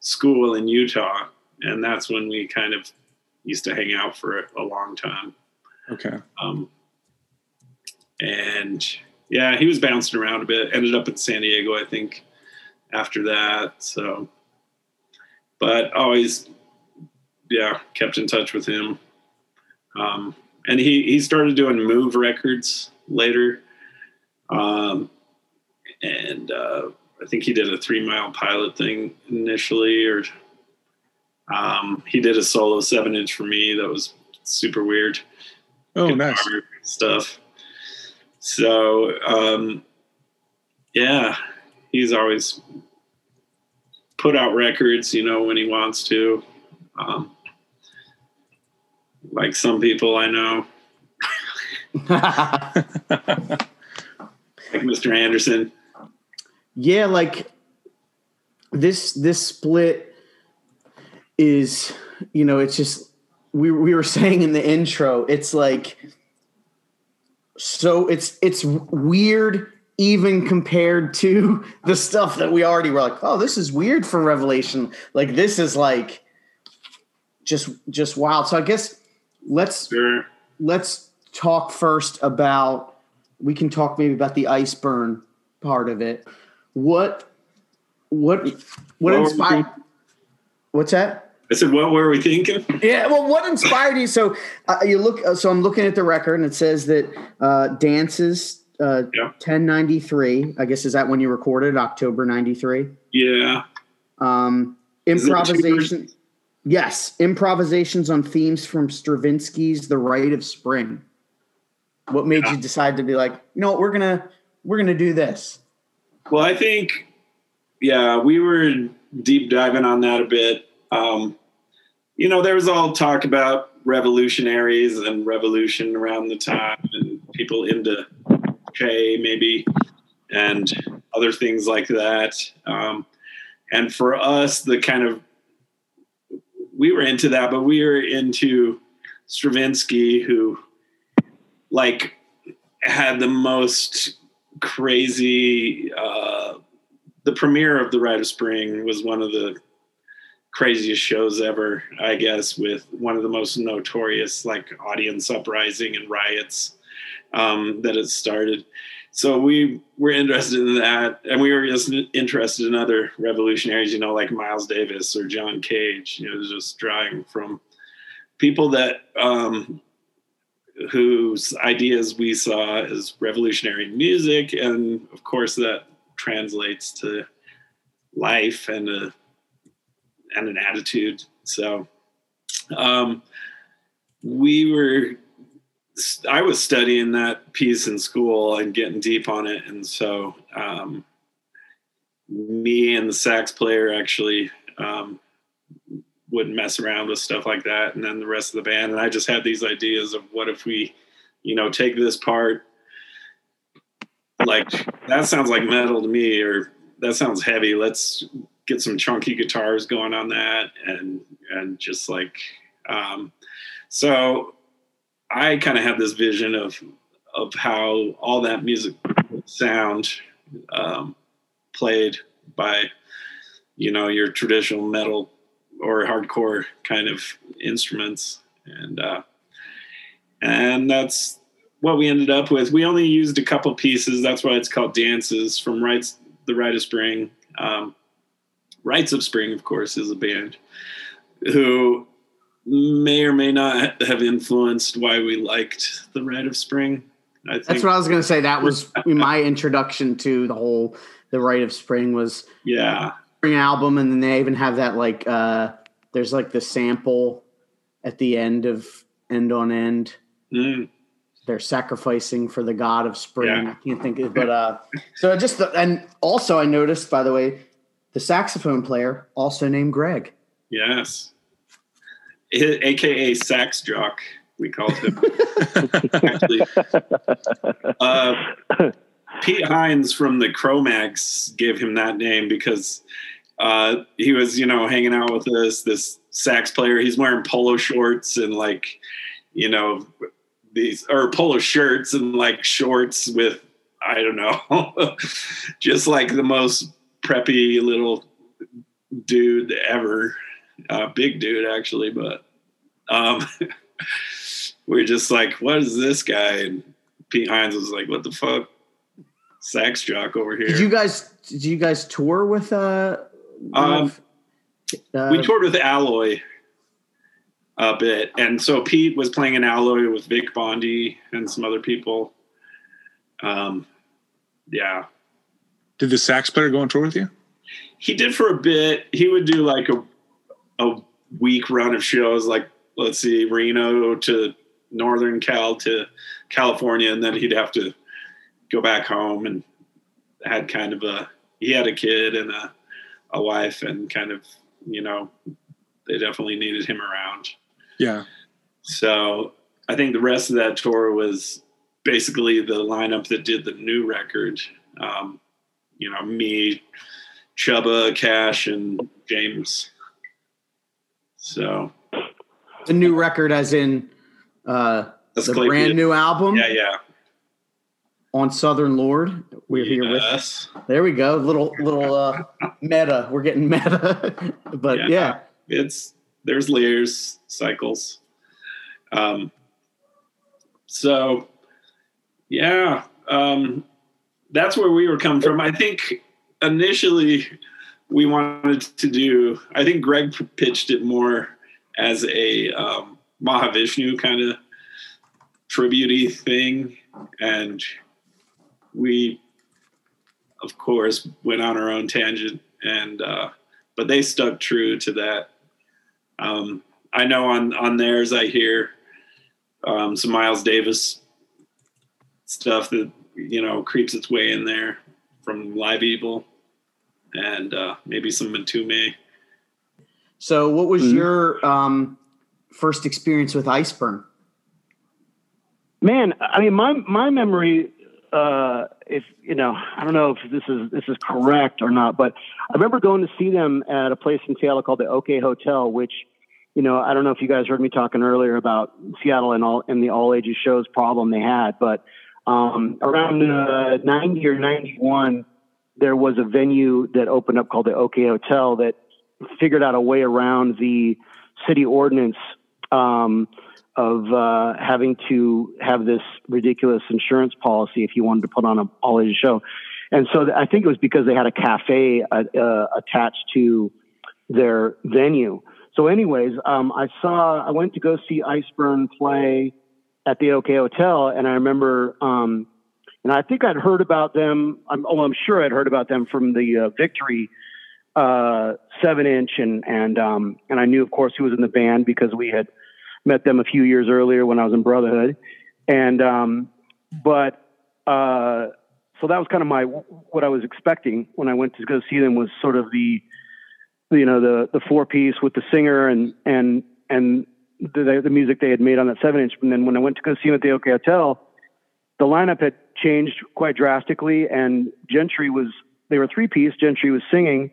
school in Utah, and that's when we kind of used to hang out for a long time. okay. Um, and yeah, he was bouncing around a bit. Ended up in San Diego, I think, after that. So, but always, yeah, kept in touch with him. Um, and he he started doing Move Records later, um, and uh, I think he did a Three Mile Pilot thing initially, or um, he did a solo seven inch for me that was super weird Oh, guitar nice. stuff. So, um, yeah, he's always put out records, you know, when he wants to. Um, like some people I know, like Mr. Anderson. Yeah, like this this split is you know it's just we we were saying in the intro it's like so it's it's weird even compared to the stuff that we already were like oh this is weird for revelation. Like this is like just just wild. So i guess let's Sure. let's talk first about we can talk maybe about the ice burn part of it what what what What inspired what's that I said, what were we thinking? yeah well what inspired you so uh, you look uh, so i'm looking at the record and it says that uh dances uh Yeah. 1093 i guess is that when you recorded october 93 Yeah. um Is it two improvisation yes improvisations on themes from stravinsky's the rite of spring what made Yeah. you decide to be like you know what we're gonna we're gonna do this Well, I think, yeah, we were deep diving on that a bit. Um, you know, there was all talk about revolutionaries and revolution around the time, and people into Che maybe, and other things like that. Um, and for us, the kind of we were into that, but we were into Stravinsky, who like had the most crazy uh the premiere of the rite of spring was one of the craziest shows ever i guess with one of the most notorious like audience uprising and riots um that it started. So we were interested in that and we were just interested in other revolutionaries you know like miles davis or john cage you know just drawing from people that um whose ideas we saw as revolutionary music, and of course that translates to life and a and an attitude. So, um, we were. I was studying that piece in school and getting deep on it, and so um, me and the sax player actually um, would mess around with stuff like that, and then the rest of the band. And I just had these ideas of what if we, you know, take this part. Like that sounds like metal to me, or that sounds heavy. Let's get some chunky guitars going on that, and and just like, um, so I kind of have this vision of of how all that music sound um, played by you know your traditional metal or hardcore kind of instruments. And uh and that's what we ended up with. We only used a couple pieces. That's why it's called dances from rites the rite of spring. Um rites of spring of course is a band who may or may not have influenced why we liked the rite of spring. I think That's what I was going to say. That was my introduction to the whole the Rite of Spring was yeah album, and then they even have that like uh there's like the sample at the end of End on End. Mm. They're sacrificing for the god of spring. Yeah. I can't think of but uh so just the, and also I noticed by the way the saxophone player also named Greg. Yes. I- AKA Sax Jock, we called him. Actually, uh, Pete Hines from the Cro-Mags gave him that name because uh, he was, you know, hanging out with us, this sax player. He's wearing polo shorts and like, you know, these or polo shirts and like shorts with, I don't know, just like the most preppy little dude ever uh, big dude actually, but um, we're just like, what is this guy? And Pete Hines was like, what the fuck, sax jock over here. Did you guys did you guys tour with uh, Um, uh we toured with Alloy a bit, and so Pete was playing an Alloy with Vic Bondi and some other people. Um, yeah, Did the sax player go on tour with you? he did for a bit. He would do like a a week run of shows, like let's see, Reno to Northern Cal to California, and then he'd have to go back home and had kind of a he had a kid and a a wife and kind of you know they definitely needed him around. Yeah. So I think the rest of that tour was basically the lineup that did the new record. Um, you know, me, Chuba, Cash, and James. So the new record as in uh the brand new album Yeah, yeah. On Southern Lord. We're here with us. there we go. Little little uh meta. We're getting meta. but Yeah. yeah. It's there's layers, cycles. Um, so yeah, um, that's where we were coming from. I think initially we wanted to do. I think Greg pitched it more as a um, Mahavishnu kind of tributey thing, and we, of course, went on our own tangent. And uh, but they stuck true to that. Um, I know on on theirs I hear um, some Miles Davis stuff that you know creeps its way in there from Live Evil, and uh, maybe some Mtume. So what was Mhm. your um first experience with Iceburn? Man, I mean, my my memory, uh, if you know, I don't know if this is this is correct or not, but I remember going to see them at a place in Seattle called the OK Hotel, which, you know, I don't know if you guys heard me talking earlier about Seattle and all and the all ages shows problem they had, but um, around uh, ninety or ninety one, there was a venue that opened up called the OK Hotel that figured out a way around the city ordinance. Um, of uh, having to have this ridiculous insurance policy if you wanted to put on a all ages show. And so I think it was because they had a cafe uh, uh, attached to their venue. So, anyways, um, I saw, I went to go see Iceburn play at the OK Hotel, and I remember, um, and I think I'd heard about them. I'm, oh, I'm sure I'd heard about them from the uh, Victory uh, seven inch, and and um, and I knew, of course, who was in the band because we had met them a few years earlier when I was in Brotherhood, and um, but uh, so that was kind of my what I was expecting when I went to go see them was sort of the you know the the four piece with the singer and and and the the music they had made on that seven inch. And then when I went to go see them at the OK Hotel, the lineup had changed quite drastically, and Gentry was they were three piece. Gentry was singing.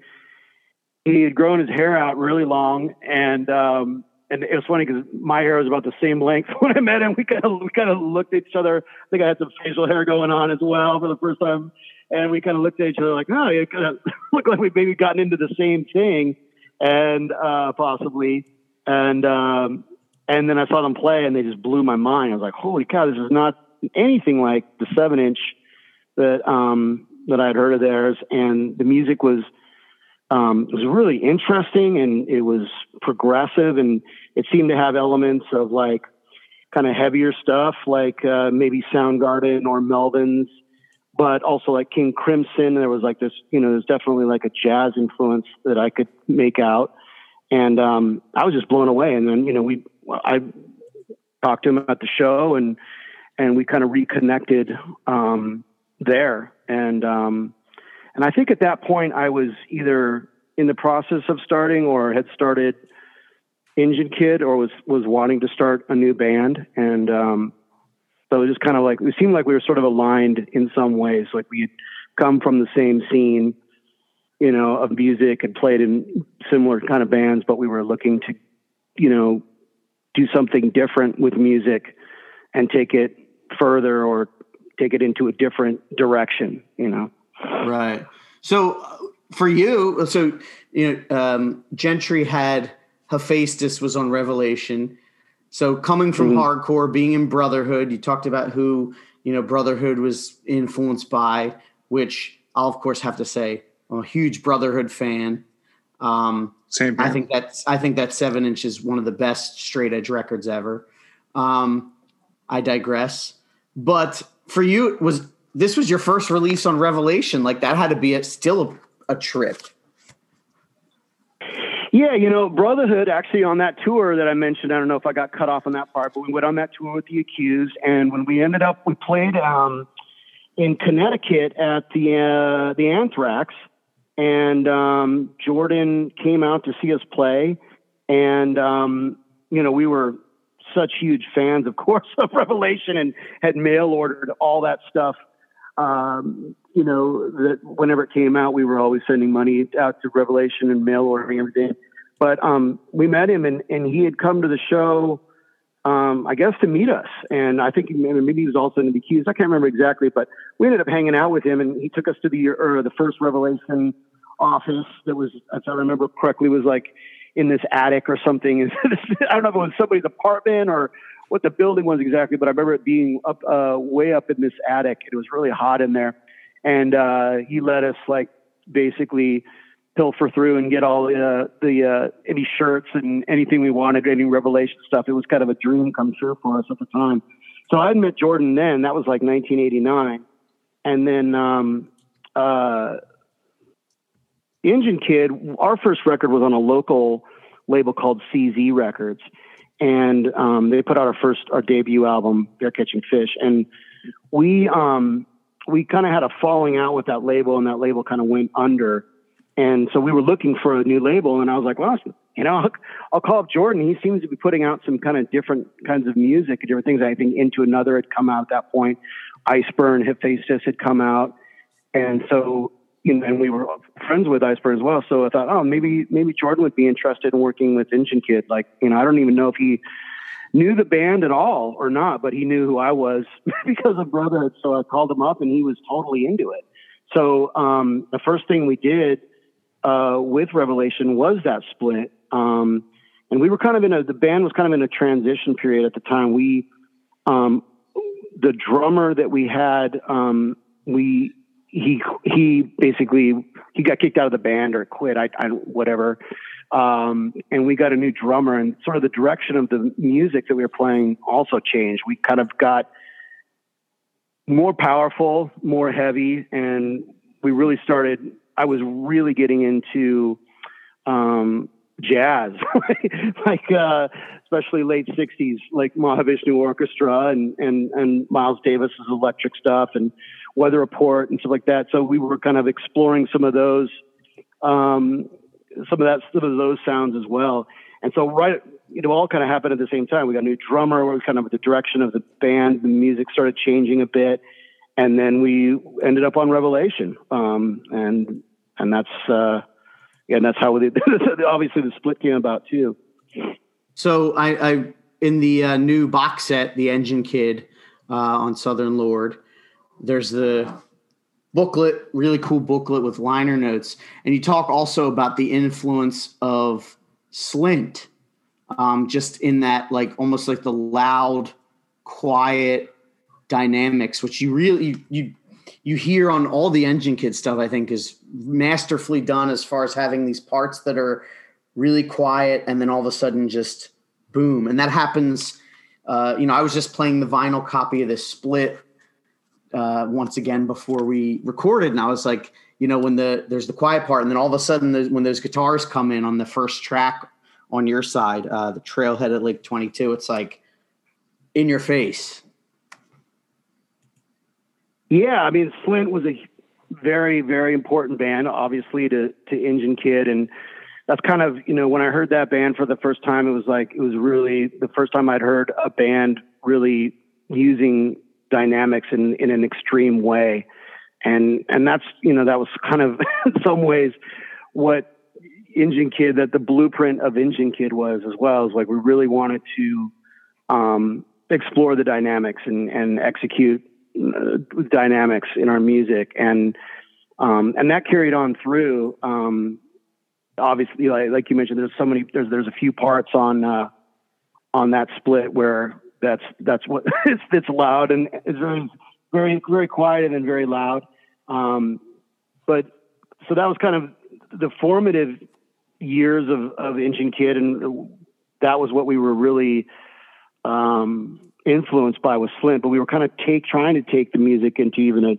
He had grown his hair out really long, and um, and it was funny because my hair was about the same length when I met him. We kind of we kind of looked at each other. I think I had some facial hair going on as well for the first time, and we kind of looked at each other like, oh, it kind of looked like we maybe gotten into the same thing, and uh, possibly, and um, and then I saw them play, and they just blew my mind. I was like, holy cow, this is not anything like the seven inch that um, that I had heard of theirs, and the music was um, it was really interesting and it was progressive and it seemed to have elements of like kind of heavier stuff like uh, maybe Soundgarden or Melvins, but also like King Crimson. There was like this, you know, there's definitely like a jazz influence that I could make out. And um, I was just blown away. And then, you know, we, I talked to him at the show and, and we kind of reconnected um, there. And, um, and I think at that point I was either in the process of starting or had started Engine Kid or was was wanting to start a new band. And um, so it just kind of like it seemed like we were sort of aligned in some ways. Like we had come from the same scene, you know, of music and played in similar kind of bands, but we were looking to, you know, do something different with music and take it further or take it into a different direction, you know. Right. So uh, for you, so you know, um, Gentry had Hephaestus was on Revelation. So coming from mm-hmm. hardcore, being in Brotherhood, you talked about who you know Brotherhood was influenced by, which I'll of course have to say I'm a huge Brotherhood fan. Um, Same. I think that's I think that seven inch is one of the best straight edge records ever. Um, I digress. But for you, was this was your first release on Revelation? Like that had to be a, still a, a trip. Yeah, you know, Brotherhood actually on that tour that I mentioned, I don't know if I got cut off on that part, but we went on that tour with the Accused, and when we ended up, we played um, in Connecticut at the uh, the Anthrax, and um, Jordan came out to see us play, and um, you know, we were such huge fans, of course, of Revelation, and had mail ordered all that stuff um, you know, that whenever it came out, we were always sending money out to Revelation and mail ordering everything. But um, we met him, and, and he had come to the show, um, I guess, to meet us. And I think maybe he was also in the Keys. I can't remember exactly, but we ended up hanging out with him, and he took us to the or the first Revelation office that was, if I remember correctly, was like in this attic or something. I don't know if it was somebody's apartment or what the building was exactly, but I remember it being up uh, way up in this attic. It was really hot in there, and uh, he let us like basically pilfer through and get all uh, the uh, any shirts and anything we wanted, any Revelation stuff. It was kind of a dream come true for us at the time. So I met Jordan then. That was like 1989, and then um, uh, Engine Kid. Our first record was on a local label called CZ Records and um, they put out our first our debut album, Bear Catching Fish, and we um, we kind of had a falling out with that label, and that label kind of went under, and so we were looking for a new label, and I was like, well, you know, I'll, I'll call up Jordan. He seems to be putting out some kind of different kinds of music different things. I think Into Another had come out at that point. Iceburn, Hephaestus had come out, and so you know, and we were friends with Iceburn as well. So I thought, oh, maybe maybe Jordan would be interested in working with Engine Kid. Like, you know, I don't even know if he knew the band at all or not, but he knew who I was because of Brotherhood. So I called him up, and he was totally into it. So um, the first thing we did uh, with Revelation was that split, um, and we were kind of in a the band was kind of in a transition period at the time. We um, the drummer that we had, um, we he he basically he got kicked out of the band or quit. I, I whatever. Um, and we got a new drummer, and sort of the direction of the music that we were playing also changed. We kind of got more powerful, more heavy, and we really started. I was really getting into um, jazz, like uh, especially late '60s, like Mahavishnu Orchestra and and and Miles Davis's electric stuff and Weather Report and stuff like that. So we were kind of exploring some of those um, some of that, some of those sounds as well. And so right, it all kind of happened at the same time. We got a new drummer. We kind of the direction of the band, the music started changing a bit, and then we ended up on Revelation. Um, and and that's uh, yeah, and that's how we, obviously the split came about too. So I, I in the uh, new box set, the Engine Kid uh, on Southern Lord. There's the booklet, really cool booklet with liner notes, and you talk also about the influence of Slint, um, just in that like almost like the loud, quiet dynamics, which you really you, you you hear on all the Engine Kid stuff. I think is masterfully done as far as having these parts that are really quiet and then all of a sudden just boom, and that happens. Uh, you know, I was just playing the vinyl copy of this split uh, once again before we recorded, and I was like, you know, when the there's the quiet part, and then all of a sudden, when those guitars come in on the first track on your side, uh, the Trailhead at Lake 22, it's like in your face. Yeah, I mean, Slint was a very, very important band, obviously to to Engine Kid, and that's kind of you know when I heard that band for the first time, it was like it was really the first time I'd heard a band really using dynamics in in an extreme way, and and that's you know that was kind of in some ways what Engine Kid that the blueprint of Engine Kid was as well. Is like we really wanted to um, explore the dynamics and and execute uh, dynamics in our music and um, and that carried on through um, obviously, like, like you mentioned, there's so many. There's there's a few parts on uh, on that split where that's that's what it's it's loud and it's very very very quiet and then very loud. Um, but so that was kind of the formative years of of Engine Kid, and that was what we were really um, influenced by was Slint. But we were kind of take trying to take the music into even a,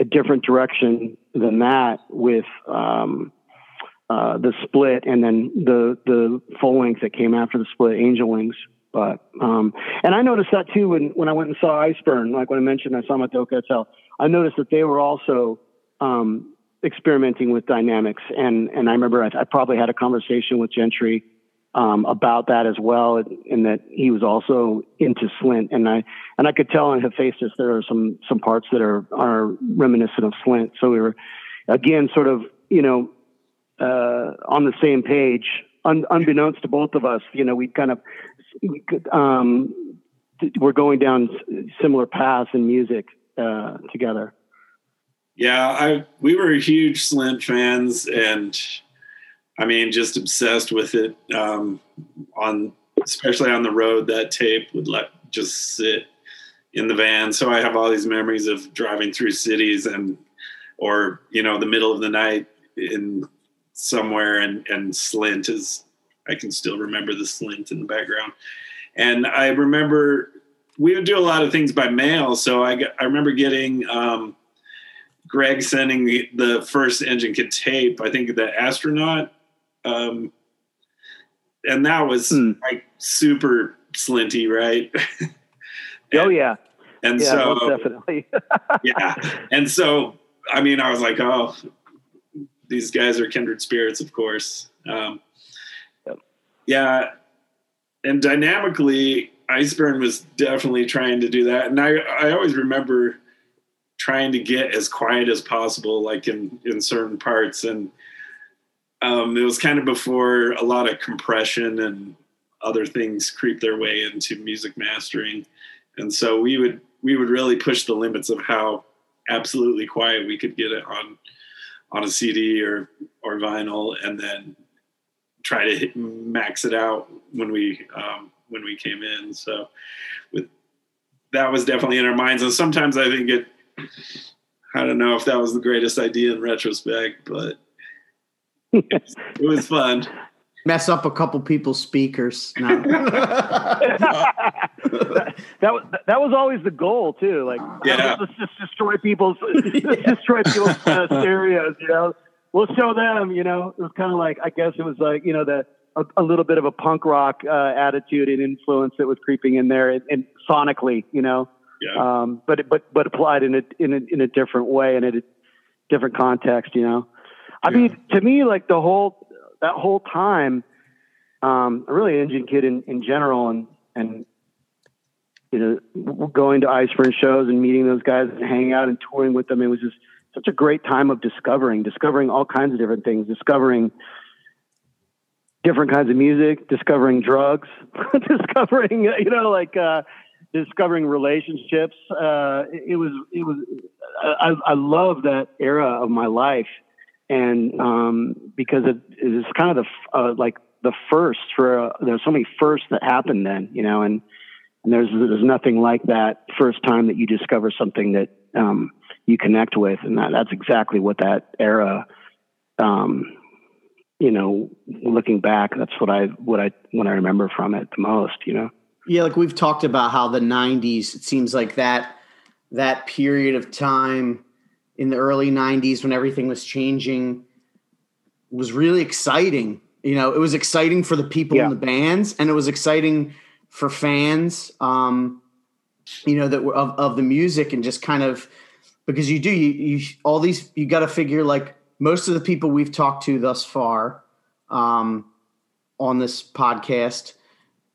a different direction than that with um, uh, the split and then the the full length that came after the split, Angel Wings. But um, and I noticed that too when when I went and saw Iceburn. Like when I mentioned, I saw them at the Hotel. I noticed that they were also um, experimenting with dynamics, and and I remember I, I probably had a conversation with Gentry um, about that as well, in that he was also into Slint, and I and I could tell in Hephaestus there are some some parts that are are reminiscent of Slint. So we were again sort of you know uh, on the same page, un- unbeknownst to both of us. You know, we kind of um, we're going down similar paths in music uh, together. Yeah, I we were huge Slint fans, and I mean, just obsessed with it. Um, on especially on the road, that tape would let just sit in the van. So I have all these memories of driving through cities and or you know the middle of the night in somewhere and and slint is i can still remember the slint in the background and i remember we would do a lot of things by mail so i i remember getting um, greg sending the, the first engine kid tape i think the astronaut um, and that was mm. like super slinty right and, oh yeah and yeah, so definitely yeah and so i mean i was like oh these guys are kindred spirits, of course. Um. Yeah, and dynamically, Iceburn was definitely trying to do that, and I I always remember trying to get as quiet as possible, like in in certain parts, and um, it was kind of before a lot of compression and other things creep their way into music mastering, and so we would we would really push the limits of how absolutely quiet we could get it on on a CD or or vinyl, and then try to hit, max it out when we um, when we came in. So with that was definitely in our minds, and sometimes I think it. I don't know if that was the greatest idea in retrospect, but it was fun mess up a couple people's speakers. No. that, that, was that was always the goal too. Like, yeah. let's just destroy people's let's destroy people's uh, stereos. You know, we'll show them. You know, it was kind of like I guess it was like you know the a, a little bit of a punk rock uh, attitude and influence that was creeping in there, and, and sonically, you know. Yeah. Um, but but but applied in a in a in a different way and in a different context. You know. I yeah. mean, to me, like the whole that whole time, um, really Engine Kid in, in general, and and you know, going to Iceburn shows and meeting those guys and hanging out and touring with them. It was just such a great time of discovering, discovering all kinds of different things, discovering different kinds of music, discovering drugs, discovering, you know, like, uh, discovering relationships. Uh, it, was, it was, I, I love that era of my life. And, um, because it, kind of the, uh, like the first for, uh, there's so many firsts that happened then, you know, and, and there's, there's nothing like that first time that you discover something that, um, you connect with. And that, that's exactly what that era, um, you know, looking back, that's what I what I when I remember from it the most. You know. Yeah, like we've talked about how the '90s. It seems like that that period of time in the early '90s when everything was changing was really exciting. You know, it was exciting for the people yeah. in the bands, and it was exciting for fans. Um, you know that of of the music and just kind of because you do you, you all these you got to figure like most of the people we've talked to thus far um, on this podcast,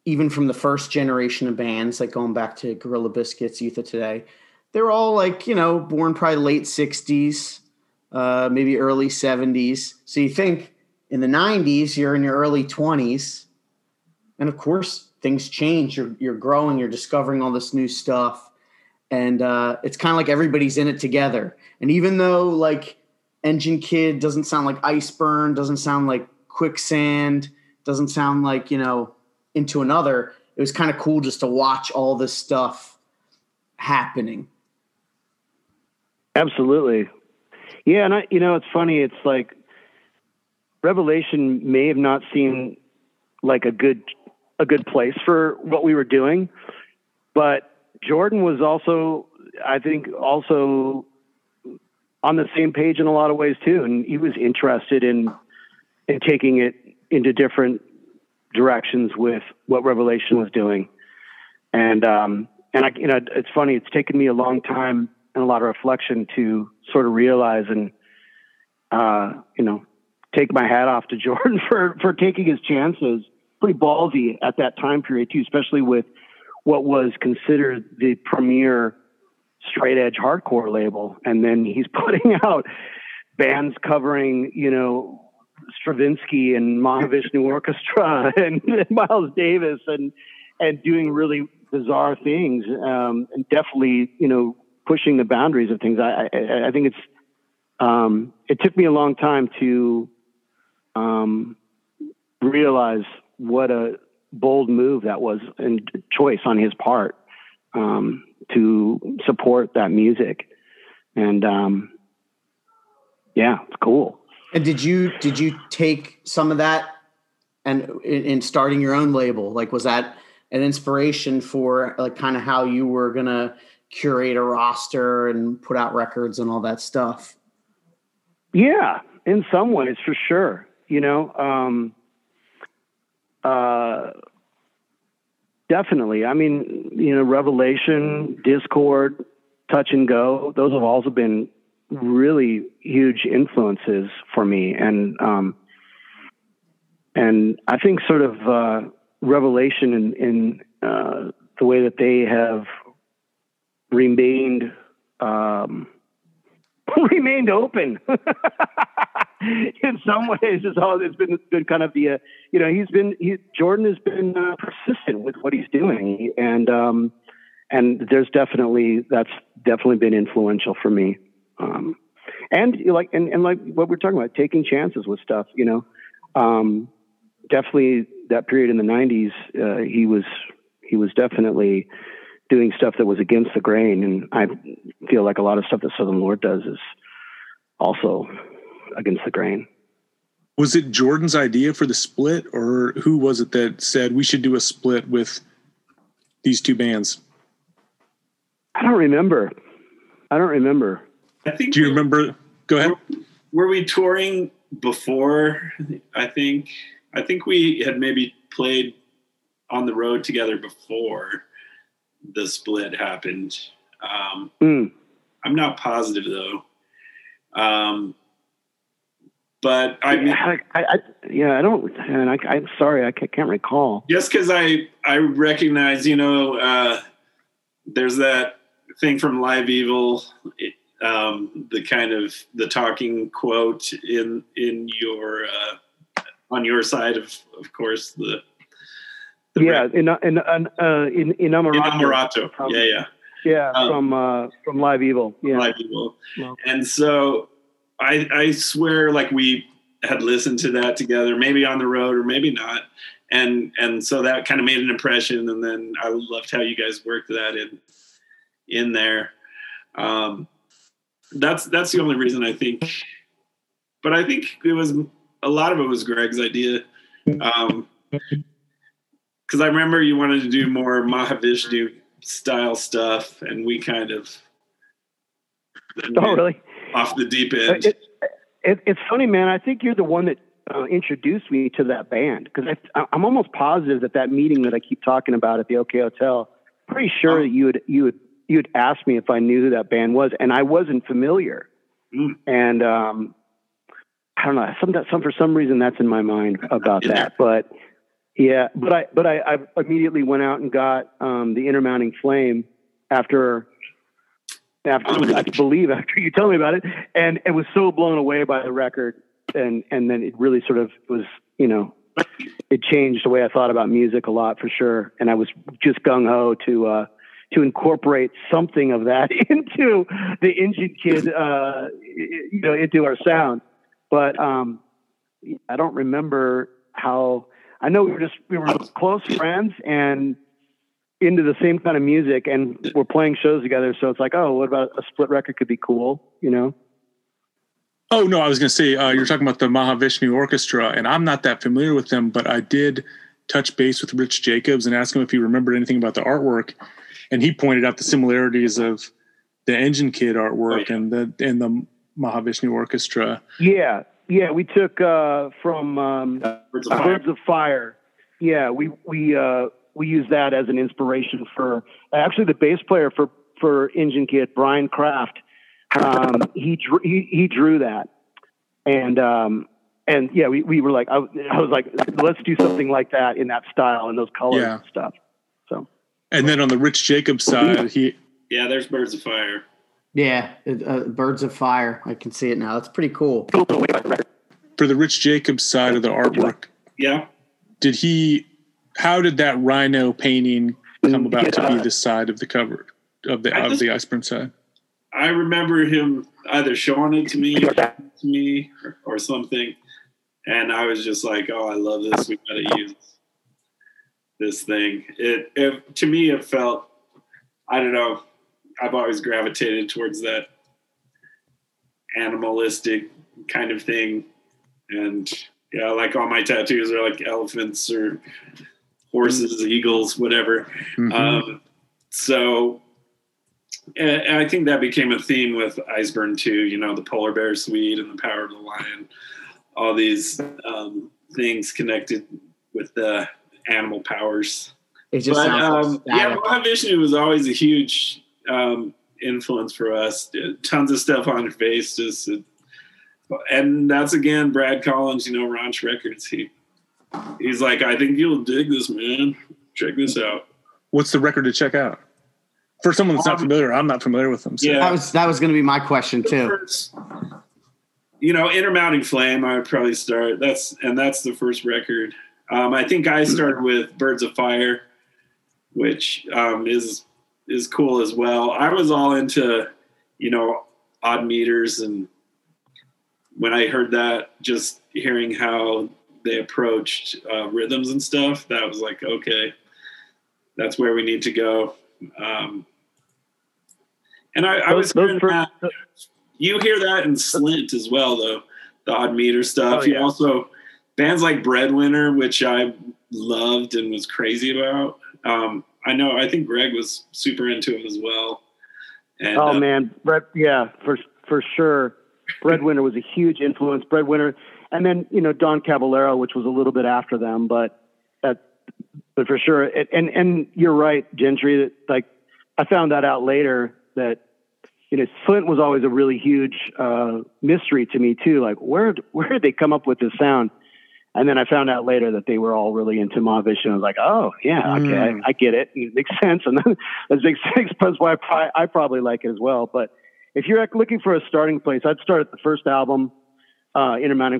even from the first generation of bands, like going back to Gorilla Biscuits, of Today, they're all like, you know, born probably late 60s, uh, maybe early 70s. So you think in the 90s, you're in your early 20s. And of course, things change. You're, you're growing, you're discovering all this new stuff. And uh, it's kind of like everybody's in it together. And even though, like, Engine Kid doesn't sound like Iceburn, doesn't sound like Quicksand, doesn't sound like, you know, into another. It was kind of cool just to watch all this stuff happening. Absolutely. Yeah, and I you know, it's funny, it's like Revelation may have not seemed like a good a good place for what we were doing, but Jordan was also I think also on the same page in a lot of ways too, and he was interested in in taking it into different directions with what Revelation was doing. And um, and I, you know, it's funny. It's taken me a long time and a lot of reflection to sort of realize and uh, you know take my hat off to Jordan for for taking his chances. Pretty ballsy at that time period too, especially with what was considered the premier straight edge hardcore label, and then he's putting out bands covering, you know, Stravinsky and Mahavishnu Orchestra and, and Miles Davis and and doing really bizarre things, um, and definitely, you know, pushing the boundaries of things. I I, I think it's um, it took me a long time to um, realize what a bold move that was and choice on his part. Um, to support that music. And um, yeah, it's cool. And did you did you take some of that and in, in starting your own label? Like, was that an inspiration for like kind of how you were gonna curate a roster and put out records and all that stuff? Yeah, in some ways, for sure. You know, um, uh, Definitely. I mean, you know, Revelation, Dischord, Touch and Go, those have also been really huge influences for me. And, um, and I think sort of, uh, Revelation in, in, uh, the way that they have remained, um, remained open. in some ways is all it's been been kind of the uh, you know he's been he Jordan has been uh, persistent with what he's doing. And um and there's definitely that's definitely been influential for me. Um and like and, and like what we're talking about taking chances with stuff you know? Um definitely that period in the 90s uh, he was he was definitely doing stuff that was against the grain. And I feel like a lot of stuff that Southern Lord does is also against the grain. Was it Jordan's idea for the split, or who was it that said we should do a split with these two bands? I don't remember. I don't remember. I think. Do you remember? Go ahead. Were, were we touring before? I think. I think we had maybe played on the road together before the split happened. Um, mm. I'm not positive though. Um, But I mean, yeah, I, I, yeah, I don't. And I, I'm sorry, I can't, recall. just because I I recognize, you know, uh, there's that thing from Live Evil, it, um, the kind of the talking quote in in your uh, on your side of of course the, the Yeah, in in in uh, in, in. From- yeah, yeah. Yeah, Um, from uh, from Live Evil. Yeah, Live Evil. Well- And so I I swear like we had listened to that together, maybe on the road or maybe not. And and so that kind of made an impression. And then I loved how you guys worked that in in there. Um that's that's the only reason I think but I think it was a lot of it was Greg's idea. Um because I remember you wanted to do more Mahavishnu style stuff, and we kind of Oh, really? Off the deep end. It, it, it's funny, man. I think you're the one that uh, introduced me to that band because I'm almost positive that that meeting that I keep talking about at the OK Hotel. Pretty sure Oh. that you would you would you would ask me if I knew who that band was, and I wasn't familiar. Mm. And um, I don't know. Some some for some reason that's in my mind about there. that, but. Yeah, but I but I, I immediately went out and got um, the Inner Mounting Flame after after I believe after you tell me about it, and it was so blown away by the record, and and then it really sort of was you know it changed the way I thought about music a lot for sure, and I was just gung ho to uh, to incorporate something of that into the Engine Kid uh, you know into our sound, but um, I don't remember how. I know we were just we were close friends and into the same kind of music and we're playing shows together. So it's like, oh, what about a split record could be cool, you know? Oh no, I was going to say uh, you're talking about the Mahavishnu Orchestra, and I'm not that familiar with them, but I did touch base with Rich Jacobs and ask him if he remembered anything about the artwork, and he pointed out the similarities of the Engine Kid artwork and the and the Mahavishnu Orchestra. Yeah. Yeah. We took, uh, from, um, Birds of Fire. Birds of Fire. Yeah. We, we, uh, we use that as an inspiration for actually the bass player for, for Engine Kid, Brian Kraft. Um, he drew, he, he drew that. And, um, and yeah, we, we were like, I, I was like, let's do something like that in that style and those colors Yeah. and stuff. So And then on the Rich Jacobs side, he Yeah, there's Birds of Fire. Yeah, uh, Birds of Fire. I can see it now. That's pretty cool. for the Rich Jacobs side of the artwork, Yeah. did he? How did that rhino painting come mm, about to be the side of the cover of the I of just- the Iceburn side? I remember him either showing it to me, to me, or, or something, and I was just like, "Oh, I love this. We gotta use this thing." It, it to me, it felt, I don't know. I've always gravitated towards that animalistic kind of thing, and yeah, like all my tattoos are like elephants or horses, eagles, whatever. Mhm. Um, so, and, and I think that became a theme with Iceburn too. You know, the polar bear suite and the power of the lion, all these um, things connected with the animal powers. It just But um, yeah, static. Mahavishnu was always a huge um, influence for us. Tons of stuff on your face, just and that's again Brad Collins. You know, Ranch Records. He he's like, I think you'll dig this, man. Check this out. What's the record to check out? For someone that's not Um, familiar, I'm not familiar with them. So. Yeah. That was that was going to be my question too. First, you know, Inner Mounting Flame, I would probably start. That's and that's the first record. Um, I think I started with Birds of Fire, which um, is is cool as well. I was all into, you know, odd meters, and when I heard that, just hearing how they approached uh, rhythms and stuff, that was like, okay, that's where we need to go. Um, and I, I was hearing that you hear that in Slint as well, though the odd meter stuff. Oh, You yeah. also bands like Breadwinner, which I loved and was crazy about. Um, I know. I think Greg was super into him as well. And, Oh uh, man, Bread, yeah, for for sure. Breadwinner was a huge influence. Breadwinner, and then you know Don Caballero, which was a little bit after them, but that, but for sure. It, and and you're right, Gentry. That like I found that out later that you know, Slint was always a really huge uh, mystery to me too. Like, where where did they come up with this sound? And then I found out later that they were all really into Mahavishnu. I was like, oh yeah, okay, Mm. I, I get it. It makes sense, and then that makes sense. That's why I, I probably like it as well. But if you're looking for a starting place, I'd start at the first album, uh,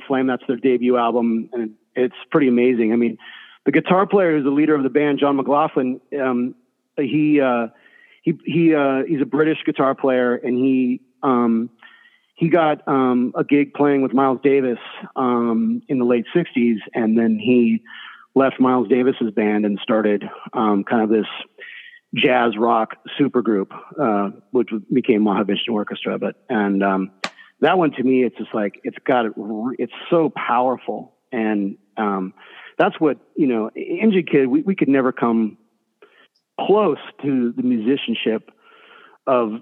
Flame. That's their debut album, and it's pretty amazing. I mean, the guitar player who's the leader of the band, John McLaughlin, um, he uh, he he uh, he's a British guitar player, and he um, he got um, a gig playing with Miles Davis um, in the late '60s, and then he left Miles Davis's band and started um, kind of this jazz rock supergroup, uh, which became Mahavishnu Orchestra. But and um, that one to me, it's just like it's got it. it's so powerful, and um, that's what you know. Engine Kid, we, we could never come close to the musicianship of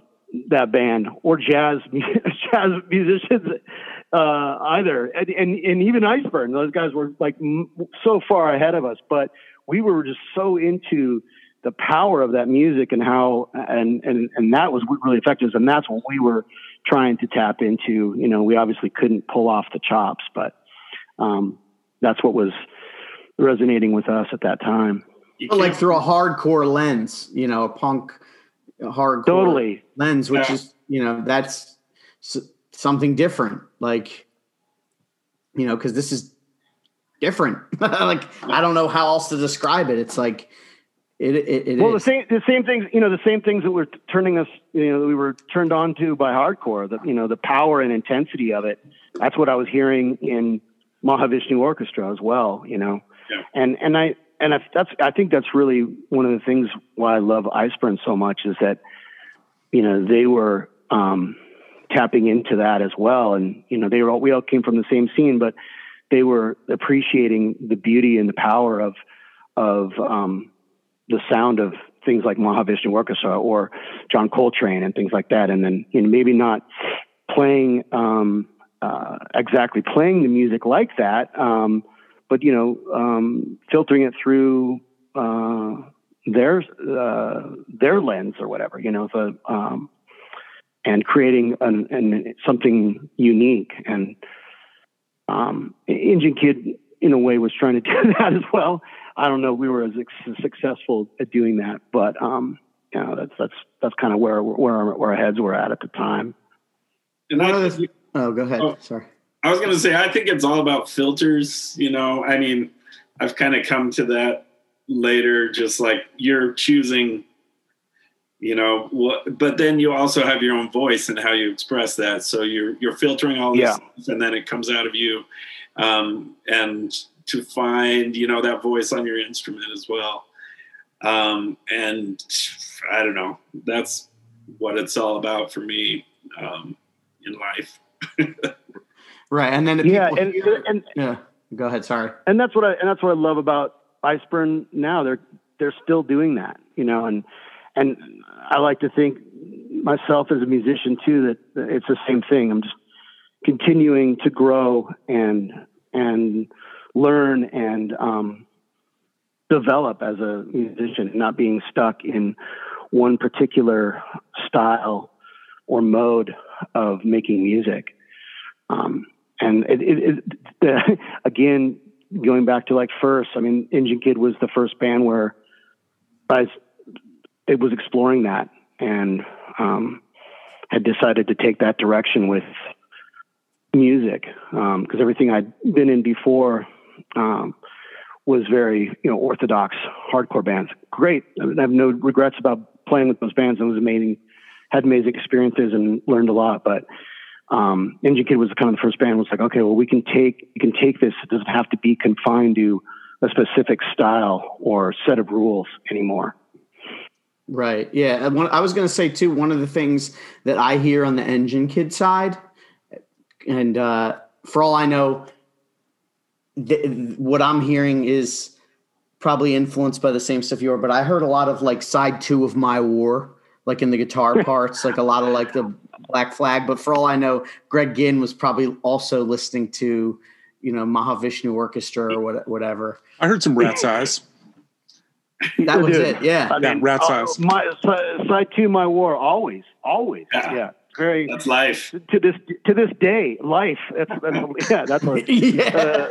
that band or jazz jazz musicians uh, either, and, and and even Iceburn. Those guys were like m- so far ahead of us, but we were just so into the power of that music and how and and and that was really affected us, and that's what we were trying to tap into. You know, we obviously couldn't pull off the chops, but um, that's what was resonating with us at that time. You like through a hardcore lens, you know, a punk a hardcore Totally. lens, which Yeah. is you know that's something different. Like you know, because this is different. like I don't know how else to describe it. It's like it. It, it well, the same the same things you know the same things that were t- turning us you know that we were turned on to by hardcore. The you know the power and intensity of it. That's what I was hearing in Mahavishnu Orchestra as well. You know, Yeah. and and I and I, that's I think that's really one of the things why I love Iceburn so much is that you know they were um, tapping into that as well, and you know they were all, we all came from the same scene, but they were appreciating the beauty and the power of of um, the sound of things like Mahavishnu Orchestra or John Coltrane and things like that, and then you know maybe not playing um, uh, exactly playing the music like that, um, but you know um, filtering it through uh, their uh, their lens or whatever, you know, the um, and creating an, an something unique and um, Engine Kid in a way was trying to do that as well. I don't know we were as successful at doing that, but um, you know, that's that's that's kind of where where our, where our heads were at at the time. and I of the- think- oh, go ahead. Oh. Sorry. I was going to say, I think it's all about filters. You know, I mean, I've kind of come to that later, just like you're choosing, you know, what, but then you also have your own voice and how you express that. So you're, you're filtering all this Yeah. stuff and then it comes out of you. Um, and to find, you know, that voice on your instrument as well. Um, and I don't know, that's what it's all about for me, um, in life. Right, and then the Yeah, and here- and yeah. Go ahead. Sorry. and that's what I and that's what I love about Iceburn now. They're they're still doing that, you know, and and I like to think myself as a musician too that that it's the same thing. I'm just continuing to grow and and learn and um, develop as a musician, not being stuck in one particular style or mode of making music. Um, and it, it, it the, again, going back to like first, I mean, Engine Kid was the first band where I it was exploring that and um, had decided to take that direction with music because everything I'd been in before um, was very you know orthodox hardcore bands. Great, I, mean, I have no regrets about playing with those bands. It was amazing, had amazing experiences and learned a lot. But um, Engine Kid was kind of the first band. Was like, okay, well, we can take we can take this. It doesn't have to be confined to a specific style or set of rules anymore. Right. Yeah. I was going to say too. One of the things that I hear on the Engine Kid side, and uh, for all I know, th- what I'm hearing is probably influenced by the same stuff you are. But I heard a lot of like side two of My War, like in the guitar parts, like a lot of like the Black Flag. But for all I know, Greg Ginn was probably also listening to, you know, Mahavishnu Orchestra or what, whatever. I heard some rat's eyes. That was it. Yeah. I Yeah, rat's uh, eyes. My side, side two, my war, always, always, Yeah. yeah. Very That's life. to this to this day life. That's, that's yeah, that's yeah. uh,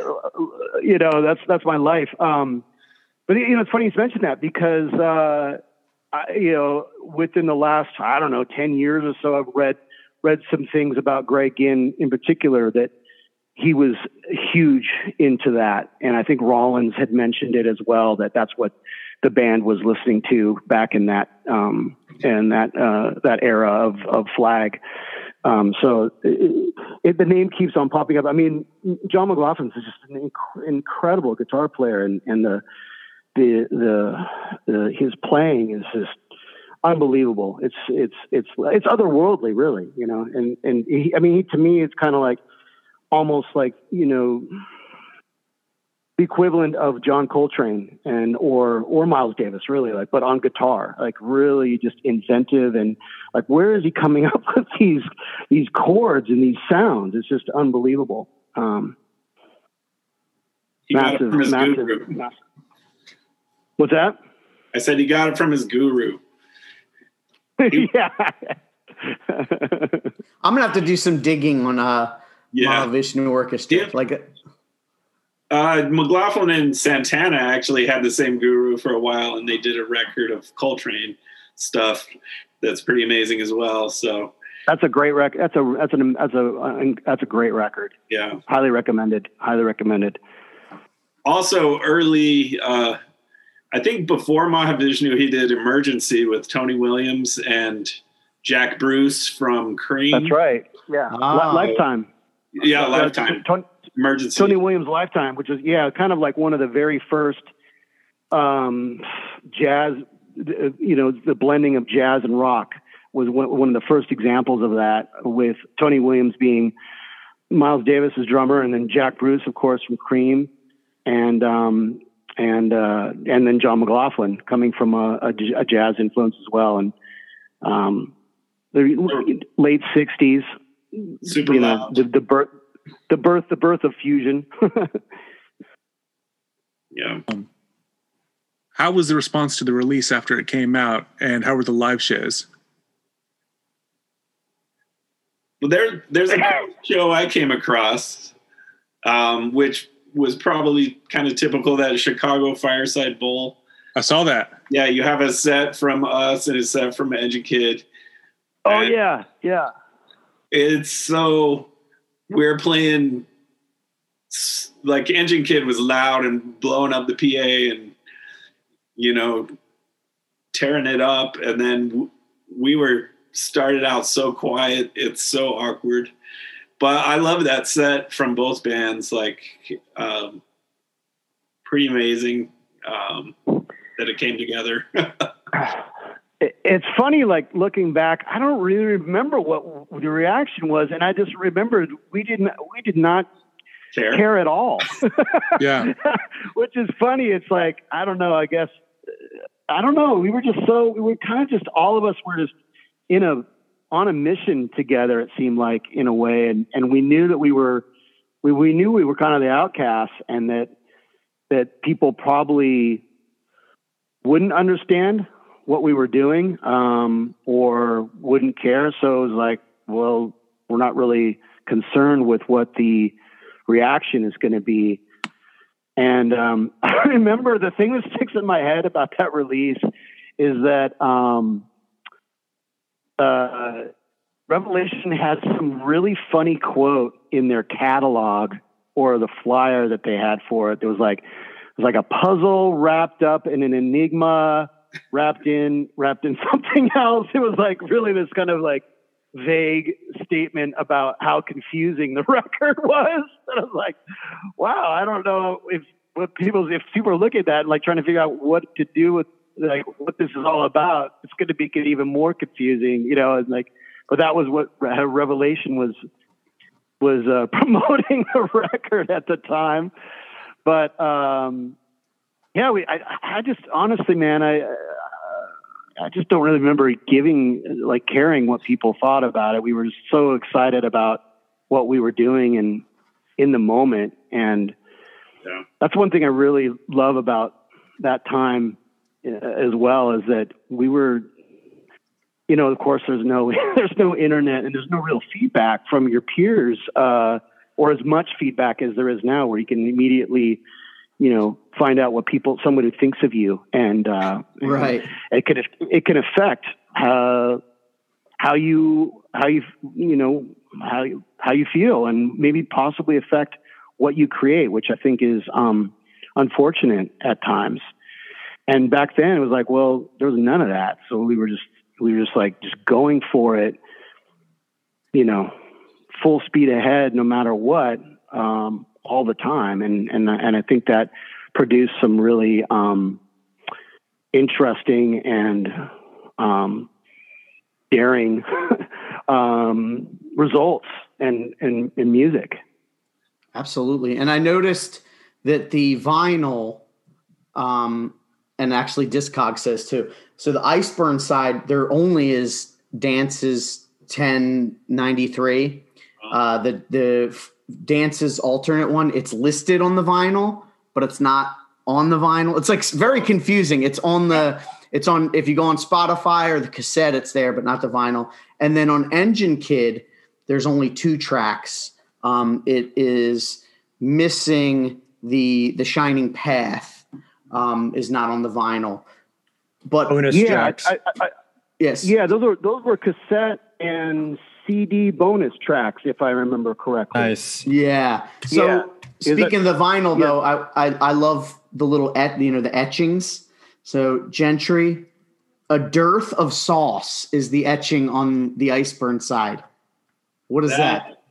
you know that's that's my life. Um, but you know, it's funny you mentioned that because uh, I, you know within the last I don't know ten years or so, I've read read some things about Greg Ginn in particular that he was huge into that, and I think Rollins had mentioned it as well that that's what the band was listening to back in that um, in that uh, that era of of Flag. Um, so it, it, the name keeps on popping up. I mean, John McLaughlin is just an inc- incredible guitar player, and, and the, the, the the his playing is just unbelievable. It's it's it's it's otherworldly, really. You know, and and he, I mean, he, to me, it's kind of like almost like you know the equivalent of John Coltrane and or or Miles Davis, really, like, but on guitar, like really just inventive and like where is he coming up with these these chords and these sounds? It's just unbelievable. Um, He got it from his guru. massive. What's that? I said he got it from his guru. yeah. I'm gonna have to do some digging on uh Yeah. Mahavishnu Orchestra. Yeah. Like Uh, McLaughlin and Santana actually had the same guru for a while, and they did a record of Coltrane stuff that's pretty amazing as well. So, That's a great record. That's a that's an that's a that's a great record. yeah. Highly recommended. Highly recommended. Also, early, uh, I think before Mahavishnu, he did Emergency with Tony Williams and Jack Bruce from Cream. That's right. Yeah. Ah. Li- Lifetime. Yeah, Uh, Lifetime. Tony, Emergency. Tony Williams Lifetime, which is yeah, kind of like one of the very first um, jazz. uh, You know, the blending of jazz and rock was one, of the first examples of that. With Tony Williams being Miles Davis' drummer, and then Jack Bruce, of course, from Cream, and um, and uh, and then John McLaughlin coming from a jazz influence as well, and um, the late '60s Super you know loud. the, the birth the birth the birth of fusion Yeah. How was the response to the release after it came out, and how were the live shows? Well, there, there's a show I came across, um, which was probably kind of typical that Chicago Fireside Bowl. I saw that. Yeah, you have a set from us and a set from Engine Kid. oh And yeah yeah It's so we're playing like Engine Kid was loud and blowing up the PA and you know tearing it up, and then we were started out so quiet. It's so awkward, but I love that set from both bands. Like, um, pretty amazing um, that it came together. It- it's funny like looking back i don't really remember what the reaction was and i just remembered we didn't we did not Care. care at all Yeah. which is funny it's like i don't know i guess i don't know we were just so we were kind of just all of us were just in a on a mission together it seemed like in a way and and we knew that we were we, we knew we were kind of the outcasts and that that people probably wouldn't understand what we were doing um, or wouldn't care so it was like well we're not really concerned with what the reaction is going to be and um, I remember the thing that sticks in my head about that release is that um, uh, Revelation had some really funny quote in their catalog or the flyer that they had for it. There was like it was like a puzzle wrapped up in an enigma, wrapped in wrapped in something else. It was like really this kind of like vague statement about how confusing the record was. And I was like, wow, I don't know if what people if people are looking at that and like trying to figure out what to do with like what this is all about, it's going to be even more confusing, you know. And like, but that was what Re- Revelation was was uh, promoting the record at the time. But um, yeah, we I, I just honestly, man, I I just don't really remember giving like caring what people thought about it. We were so excited about what we were doing and in the moment and Yeah. that's one thing I really love about that time uh, as well is that we were you know, of course, there's no there's no internet and there's no real feedback from your peers, uh, or as much feedback as there is now, where you can immediately, you know, find out what people somebody thinks of you, and uh, Right. it can it can affect uh, how you how you you know how you, how you feel, and maybe possibly affect what you create, which I think is um, unfortunate at times. And back then, it was like, well, there was none of that, so we were just we were just like just going for it, you know, full speed ahead, no matter what, um, all the time, and and and I think that produced some really um, interesting and um, daring um, results and and in music. Absolutely. And I noticed that the vinyl, um, and actually Discog says too. So the Iceburn side, there only is dances 1093. Uh, the the dances alternate one, it's listed on the vinyl, but it's not on the vinyl. It's like very confusing. It's on the it's on if you go on Spotify or the cassette, it's there, but not the vinyl. And then on Engine Kid, there's only two tracks. Um, it is missing the the Shining Path um, is not on the vinyl, but Bonus Yeah, tracks. I, I, I, yes, yeah, those were those were cassette and CD bonus tracks, if I remember correctly. nice. yeah. So Yeah. Is that- speaking of the vinyl, Yeah. though, I, I I love the little et, you know the etchings. So Gentry, a dearth of sauce is the etching on the Iceburn side. What is that?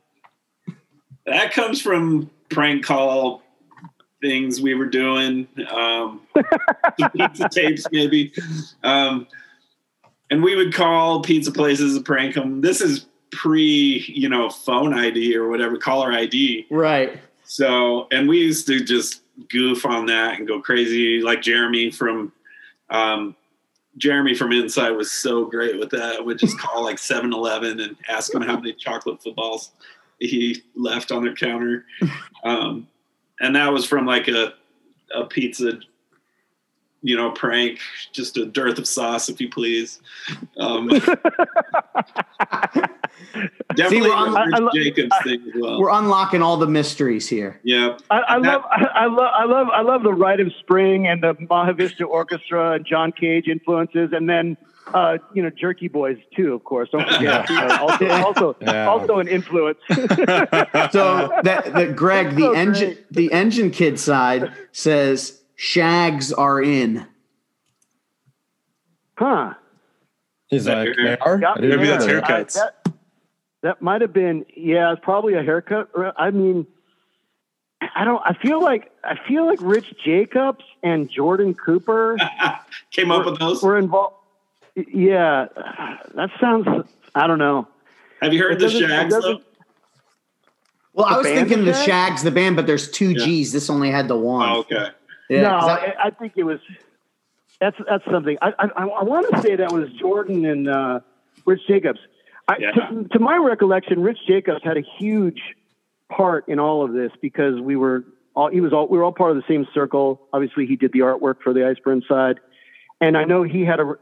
That comes from prank call things we were doing, um, pizza tapes maybe, um, and we would call pizza places and prank them. This is pre, you know, phone ID or whatever, caller ID. Right. So, and we used to just goof on that and go crazy. Like Jeremy from, um, Jeremy from Inside was so great with that. Would just call like 7 Eleven and ask him how many chocolate footballs he left on their counter. Um, and that was from like a, a pizza, you know, prank, just a dearth of sauce, if you please. Um, definitely we're on- I- I lo- Jacobs thing as well. We're unlocking all the mysteries here. Yeah. I, I That- love, I, I love, I love, I love the Rite of Spring and the Mahavishnu Orchestra and John Cage influences, and then uh, you know Jerky Boys too, of course. Don't forget, uh, also, also, Yeah. also an influence. So that, that Greg, the So engine great. the engine kid side says shags are in. huh? Is That like, your- they? Yeah, Maybe that's haircuts. I- that, that might have been, yeah, it's probably a haircut. I mean, I don't. I feel like I feel like Rich Jacobs and Jordan Cooper Came up with those. were involved. Yeah, that sounds. I don't know. Have you heard It the Shags doesn't- though? Well, I was thinking the Shags? shags, the band, but there's two Yeah. G's. This only had the one. Oh, okay. Yeah, no, I- I, think it was. That's that's something. I I, I want to say that was Jordan and uh, Rich Jacobs. I, Yeah. to, to my recollection, Rich Jacobs had a huge part in all of this because we were all he was all we were all part of the same circle. Obviously, he did the artwork for the Iceburn side, and I know he had a.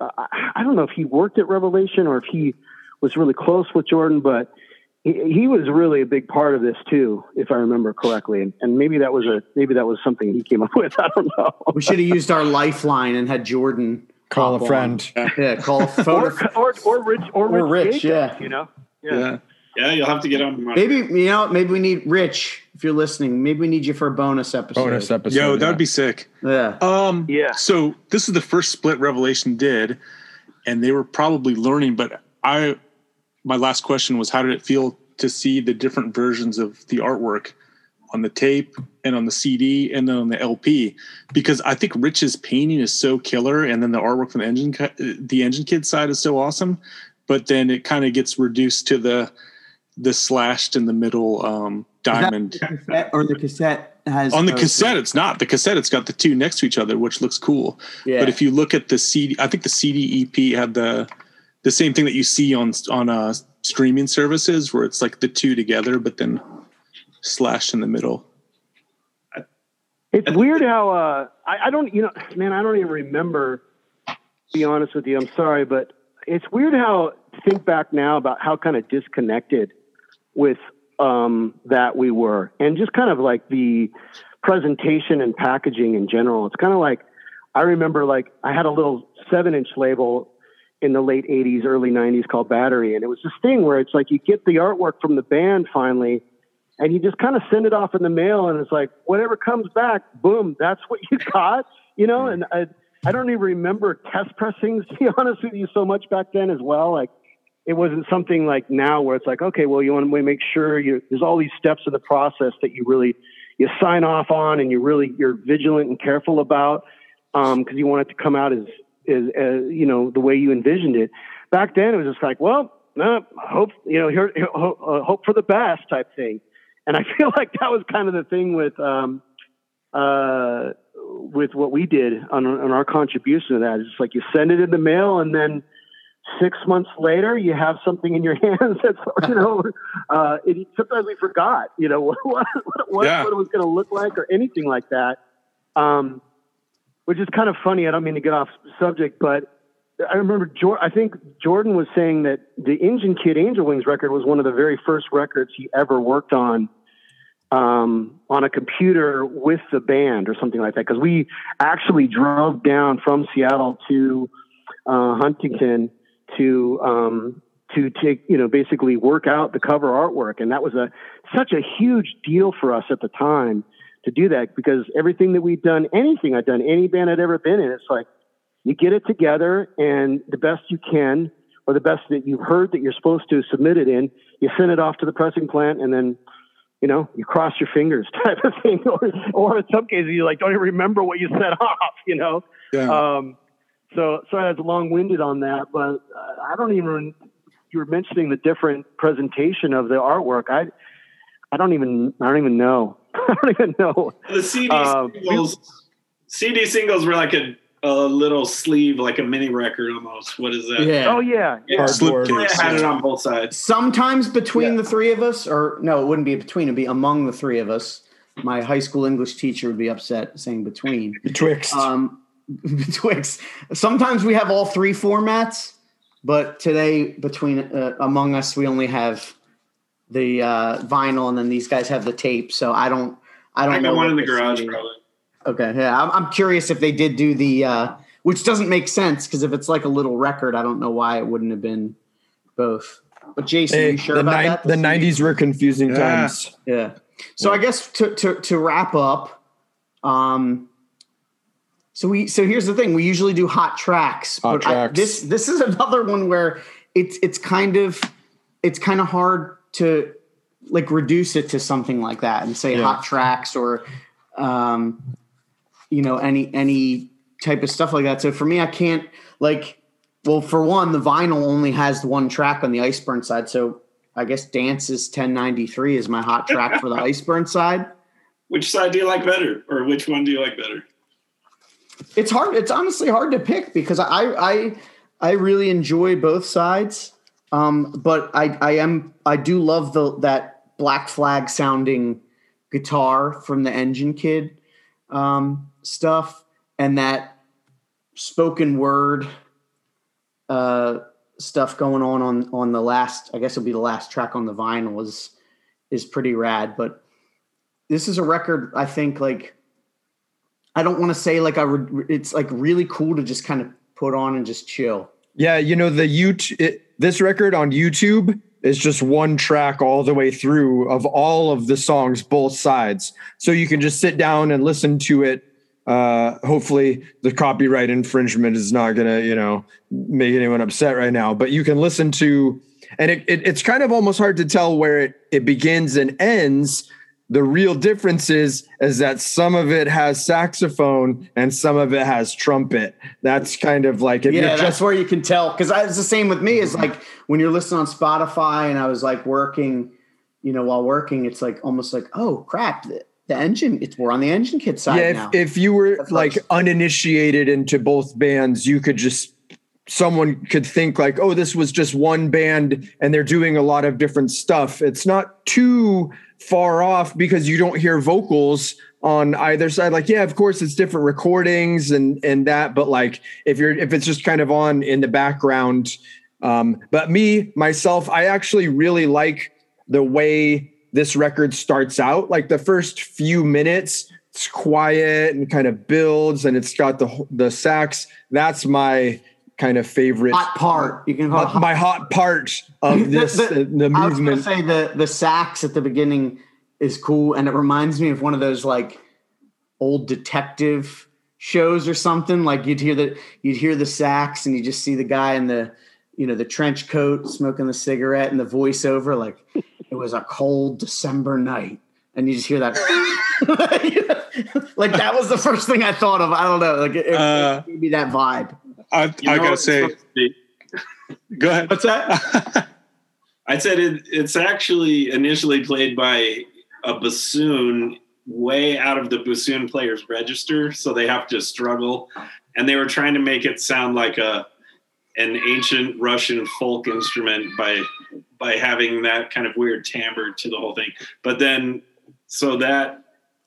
I don't know if he worked at Revelation or if he was really close with Jordan, but he, he was really a big part of this too, if I remember correctly. And, and maybe that was a maybe that was something he came up with. I don't know. we should have used our lifeline and had Jordan Call a friend. Yeah, call a or, photo. or or Rich or, Or Rich, Rich, Jacobs, yeah. you know. Yeah. Yeah, you'll have to get on. My, Maybe you know, maybe we need Rich if you're listening. Maybe we need you for a bonus episode. Bonus episode. Yo, that yeah. would be sick. Yeah. Um, Yeah. So this is the first split Revelation did, and they were probably learning. But I, my last question was, how did it feel to see the different versions of the artwork on the tape and on the CD and then on the LP? Because I think Rich's painting is so killer, and then the artwork from the engine, the engine kid side is so awesome. But then it kind of gets reduced to the the slashed in the middle um, diamond. Cassette- or the cassette has On the cassette, it's not. The cassette, it's got the two next to each other, which looks cool. Yeah. But if you look at the CD, I think the CD EP had the the same thing that you see on on uh, streaming services, where it's like the two together, but then slashed in the middle. It's weird how uh, I, I don't you know man I don't even remember. To be honest with you, I'm sorry, but it's weird how think back now about how kind of disconnected with um, that we were, and just kind of like the presentation and packaging in general. It's kind of like I remember like I had a little seven inch label in the late 80s, early 90s called Battery. And it was this thing where it's like you get the artwork from the band finally, and you just kind of send it off in the mail, and it's like whatever comes back, boom, that's what you got, you know. And I, I don't even remember test pressings to be honest with you so much back then as well. Like it wasn't something like now where it's like, okay, well, you want to make sure you there's all these steps in the process that you really you sign off on, and you really you're vigilant and careful about because um, you want it to come out as is uh, you know the way you envisioned it. Back then, it was just like, well, no, hope you know, here, hope, uh, hope for the best type thing. And I feel like that was kind of the thing with um, uh, with what we did on, on our contribution to that. It's like you send it in the mail, and then six months later, you have something in your hands that's you know. Uh, it, sometimes we forgot, you know, what what, what, yeah. what it was going to look like or anything like that. Um, which is kind of funny. I don't mean to get off subject, but I remember I think Jordan was saying that the Engine Kid Angel Wings record was one of the very first records he ever worked on um, on a computer with the band or something like that. Because we actually drove down from Seattle to uh, Huntington to um, to take you know basically work out the cover artwork, and that was a such a huge deal for us at the time to do that because everything that we've done, anything I've done, any band I'd ever been in, it's like you get it together and the best you can, or the best that you've heard that you're supposed to submit it in, you send it off to the pressing plant and then, you know, you cross your fingers type of thing. or, or in some cases, you like don't even remember what you set off, you know? Yeah. Um, so sorry I was long winded on that, but uh, I don't even, you were mentioning the different presentation of the artwork. I, I don't even, I don't even know. I don't even know. The CD um, singles, CD singles were like a, a little sleeve, like a mini record almost. What is that? Yeah. Oh yeah. yeah. I had it on both sides. Sometimes between yeah. the three of us, or no, it wouldn't be between. It'd be among the three of us. My high school English teacher would be upset saying between. Betwixt. Um, betwixt. Sometimes we have all three formats, but today between uh, among us, we only have the uh, vinyl, and then these guys have the tape. So I don't, I don't I know. one in the garage, probably. Okay, yeah, I'm, I'm curious if they did do the, uh, which doesn't make sense because if it's like a little record, I don't know why it wouldn't have been both. But Jason, hey, you sure the about ni- that? The '90s were confusing yeah. times. Yeah. So yeah. I guess to to to wrap up, um, so we so here's the thing: we usually do hot tracks, hot but tracks. I, this this is another one where it's it's kind of it's kind of hard to like reduce it to something like that and say yeah. hot tracks or um you know any any type of stuff like that. So for me i can't like well for one the vinyl only has one track on the iceburn side. So i guess dance is 1093 is my hot track for the iceburn side. Which side do you like better? Or which one do you like better? It's hard it's honestly hard to pick because i i i really enjoy both sides um, but I, I am I do love the that Black Flag sounding guitar from the Engine Kid um, stuff and that spoken word uh, stuff going on on on the last I guess it'll be the last track on the vinyl is is pretty rad. But this is a record I think like I don't want to say like I would. It's like really cool to just kind of put on and just chill. Yeah, you know the YouTube. This record on YouTube is just one track all the way through of all of the songs, both sides. So you can just sit down and listen to it. Uh, hopefully, the copyright infringement is not going to, you know, make anyone upset right now. But you can listen to, and it, it, it's kind of almost hard to tell where it, it begins and ends the real difference is is that some of it has saxophone and some of it has trumpet. That's kind of like yeah, that's just, where you can tell because it's the same with me. Is mm-hmm. like when you're listening on Spotify and I was like working, you know, while working, it's like almost like oh crap, the, engine. It's we're on the engine kid side yeah, if, now. If you were like uninitiated into both bands, you could just someone could think like, oh, this was just one band and they're doing a lot of different stuff. It's not too far off because you don't hear vocals on either side. Like, yeah, of course it's different recordings and and that, but like if you're if it's just kind of on in the background. Um, but me myself, I actually really like the way this record starts out. Like the first few minutes, it's quiet and kind of builds, and it's got the the sax. That's my kind of favorite hot part. You can call it hot my hot part of this the, uh, the I was gonna say the the sax at the beginning is cool, and it reminds me of one of those like old detective shows or something. Like you'd hear the you'd hear the sax, and you just see the guy in the you know the trench coat smoking the cigarette, and the voiceover like it was a cold December night, and you just hear that. like that was the first thing I thought of. I don't know, like it, it Uh, gave me that vibe. I, You I gotta say, go ahead. What's that? I said it, it's actually initially played by a bassoon way out of the bassoon player's register, so they have to struggle. And they were trying to make it sound like a an ancient Russian folk instrument by by having that kind of weird timbre to the whole thing. But then, so that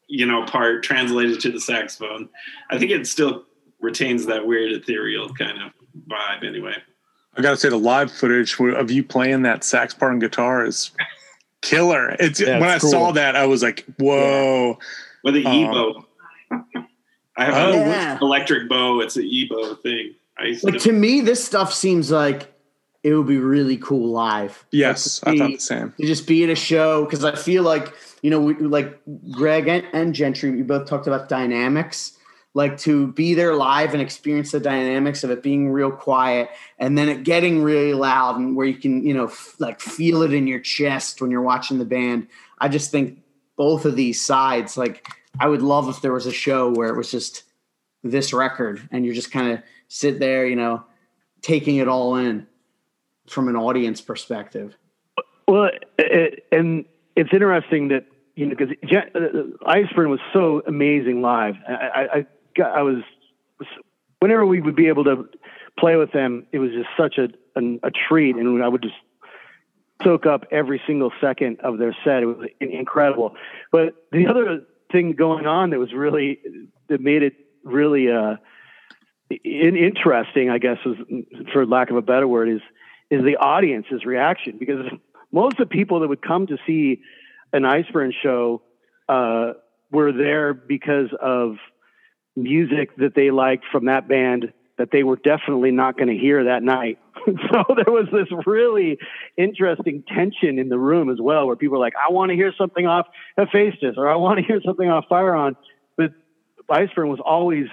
you know part translated to the saxophone, I think it still retains that weird ethereal kind of vibe. Anyway, I gotta say the live footage of you playing that sax part and guitar is killer. It's Yeah, when it's I saw that, I was like, whoa. with the Uh, EBow. I have Oh, an yeah. electric bow. It's an EBow thing. I used Like to, to me, this stuff seems like it would be really cool live. Yes, Like, I to thought the same. to just be at a show because I feel like you know, we, like Greg and, and Gentry, we both talked about dynamics. Like to be there live and experience the dynamics of it being real quiet and then it getting really loud and where you can, you know, f- like feel it in your chest when you're watching the band. I just think both of these sides, like I would love if there was a show where it was just this record and you're just kind of sit there, you know, taking it all in from an audience perspective. Well, it, and it's interesting that you know because uh, Iceburn was so amazing live. I, I, I, was whenever we would be able to play with them, it was just such a an, a treat, and I would just soak up every single second of their set. It was incredible. But the other thing going on that was really that made it really uh, in, interesting, I guess, was for lack of a better word, is is the audience's reaction because most of the people that would come to see an Iceburn show uh, were there because of music that they liked from that band that they were definitely not going to hear that night. so there was this really interesting tension in the room as well, where people were like, "I want to hear something off Hephaestus," or "I want to hear something off Firon," but Iceburn was always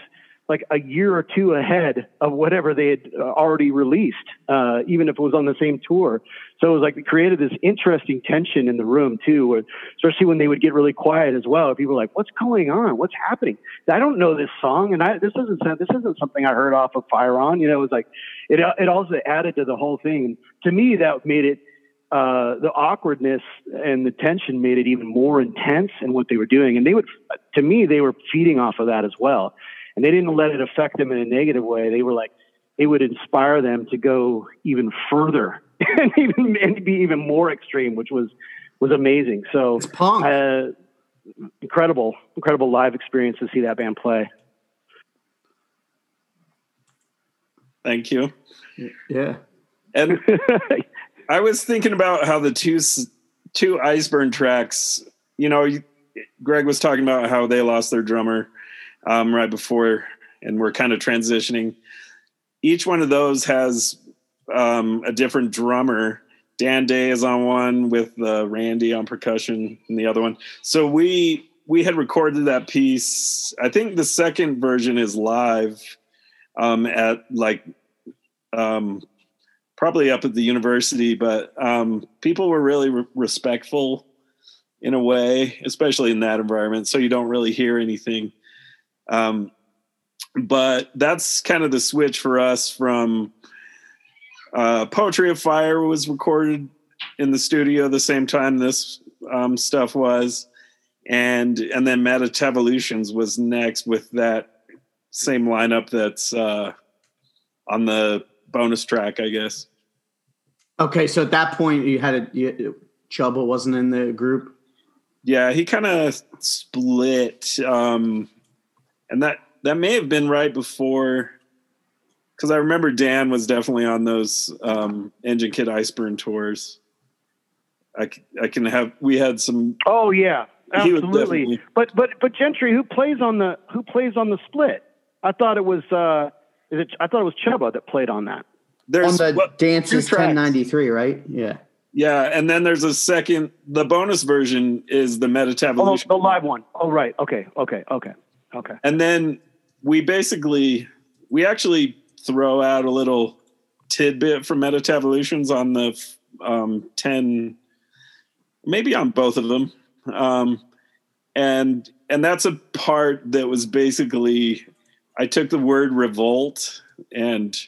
like a year or two ahead of whatever they had uh, already released, uh, even if it was on the same tour. So it was like it created this interesting tension in the room too, where, especially when they would get really quiet as well. People were like, "What's going on? What's happening? I don't know this song, and I, this isn't this isn't something I heard off of Firon." You know, it was like it it also added to the whole thing. And to me, that made it uh, the awkwardness and the tension made it even more intense in what they were doing. And they would, to me, they were feeding off of that as well. And they didn't let it affect them in a negative way. They were like, it would inspire them to go even further and even and be even more extreme, which was was amazing. So It's punk. uh, incredible, incredible live experience to see that band play. thank you. yeah. And I was thinking about how the two s- two Iceburn tracks. You know, Greg was talking about how they lost their drummer um, right before, and we're kind of transitioning. Each one of those has um, a different drummer. Dan Day is on one with uh, Randy on percussion, and the other one. So we we had recorded that piece. I think the second version is live um, at like um, probably up at the university, but um, people were really re- respectful in a way, especially in that environment. So you don't really hear anything. Um, but that's kind of the switch for us from uh, Poetry of Fire was recorded in the studio the same time this um, stuff was. And and then Metatevolutions was next with that same lineup that's uh, on the bonus track, I guess. Okay, so at that point you had a you, Chubba wasn't in the group. Yeah, he kind of split, um, and that that may have been right before, because I remember Dan was definitely on those um, Engine Kid Iceburn tours. I, I can have we had some Oh yeah, He was absolutely. But but but Gentry, who plays on the who plays on the split? I thought it was uh, is it? I thought it was Chuba that played on that. There's On there's the what- Dances two 1093, right? Yeah. yeah, and then there's a second. The bonus version is the Oh, Metatavolution. the live one. Oh right. Okay. Okay. Okay. Okay. and then we basically we actually throw out a little tidbit from Metatavolutions on the um, 10 maybe on both of them um, and and that's a part that was basically i took the word revolt and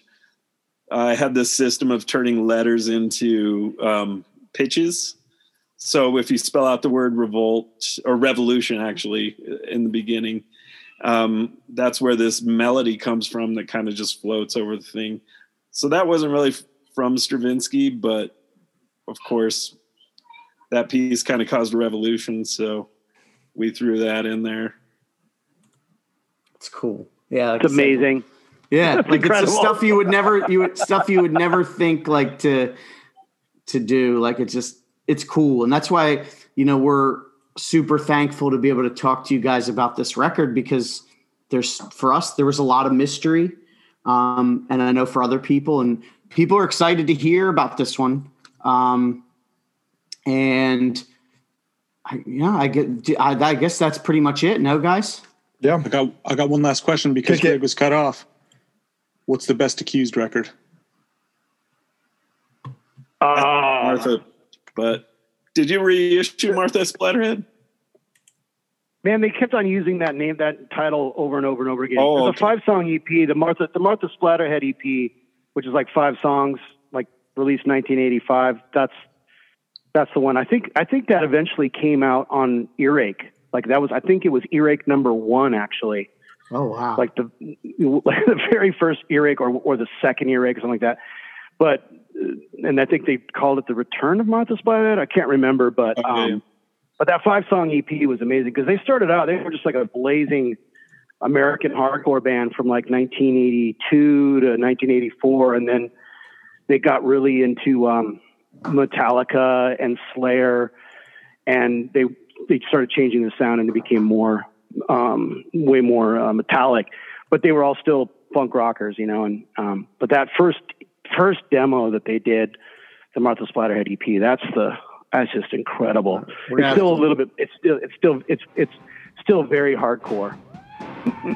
i had this system of turning letters into um, pitches so if you spell out the word revolt or revolution actually in the beginning um, that's where this melody comes from that kind of just floats over the thing. So that wasn't really f- from Stravinsky, but of course, that piece kind of caused a revolution. So we threw that in there. It's cool. Yeah. like It's I said, amazing. Yeah, That's like it's incredible. the stuff you would never you would stuff you would never think like to to do. Like it's just it's cool, and that's why you know we're super thankful to be able to talk to you guys about this record because there's for us there was a lot of mystery, um, and I know for other people and people are excited to hear about this one, um, and I, yeah, I get I, I guess that's pretty much it. No, guys. Yeah. I got I got one last question because Kick it. Greg was cut off. What's the best accused record? Uh, Martha, but did you reissue Martha Splatterhead? Man, they kept on using that name, that title over and over and over again. Oh, okay. a five-song EP, the Martha, the Martha Splatterhead EP, which is like five songs, like released 1985. That's that's the one. I think I think that eventually came out on Earache. Like that was, I think it was Earache number one actually. Oh wow! like the like the very first earache or or the second earache or something like that. But and I think they called it the Return of Martha Splatterhead. I can't remember, but Okay. um, but that five song EP was amazing because they started out they were just like a blazing American hardcore band from like 1982 to 1984, and then they got really into um, Metallica and Slayer, and they they started changing the sound and it became more um, way more uh, metallic, but they were all still funk rockers, you know. And um, but that first first demo that they did, the Martha Splatterhead EP, that's the that's just incredible. We're It's still a little bit. It's still it's still it's it's still very hardcore.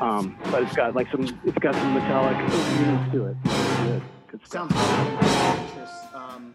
um, but it's got like some it's got some metallic units to it. It's good. Good stuff. Sounds good. Um,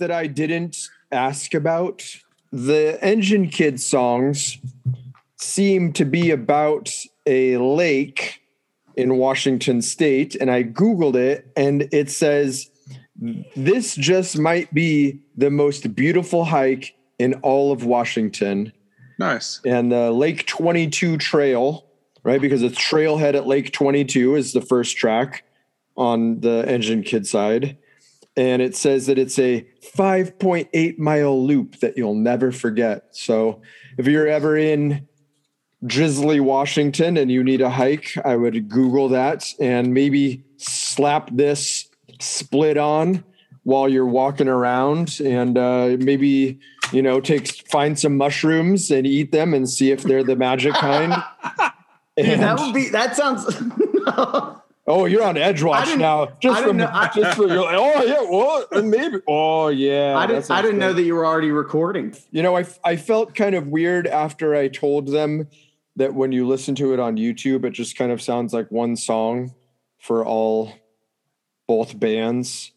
that I didn't ask about the Engine Kid songs seem to be about a lake in Washington state. And I Googled it and it says this just might be the most beautiful hike in all of Washington. Nice. And the Lake 22 Trail, right? Because it's Trailhead at Lake 22 is the first track on the Engine Kid side. And it says that it's a 5.8 mile loop that you'll never forget. So if you're ever in Drizzly, Washington, and you need a hike, I would Google that and maybe slap this split on while you're walking around and uh, maybe you know take find some mushrooms and eat them and see if they're the magic kind. Dude, that would be that sounds oh, you're on edge watch now. Just from know- I- just for you're like, oh yeah, what? Maybe oh yeah. I didn't I didn't know that you were already recording. You know, I I felt kind of weird after I told them that when you listen to it on YouTube, it just kind of sounds like one song for all both bands.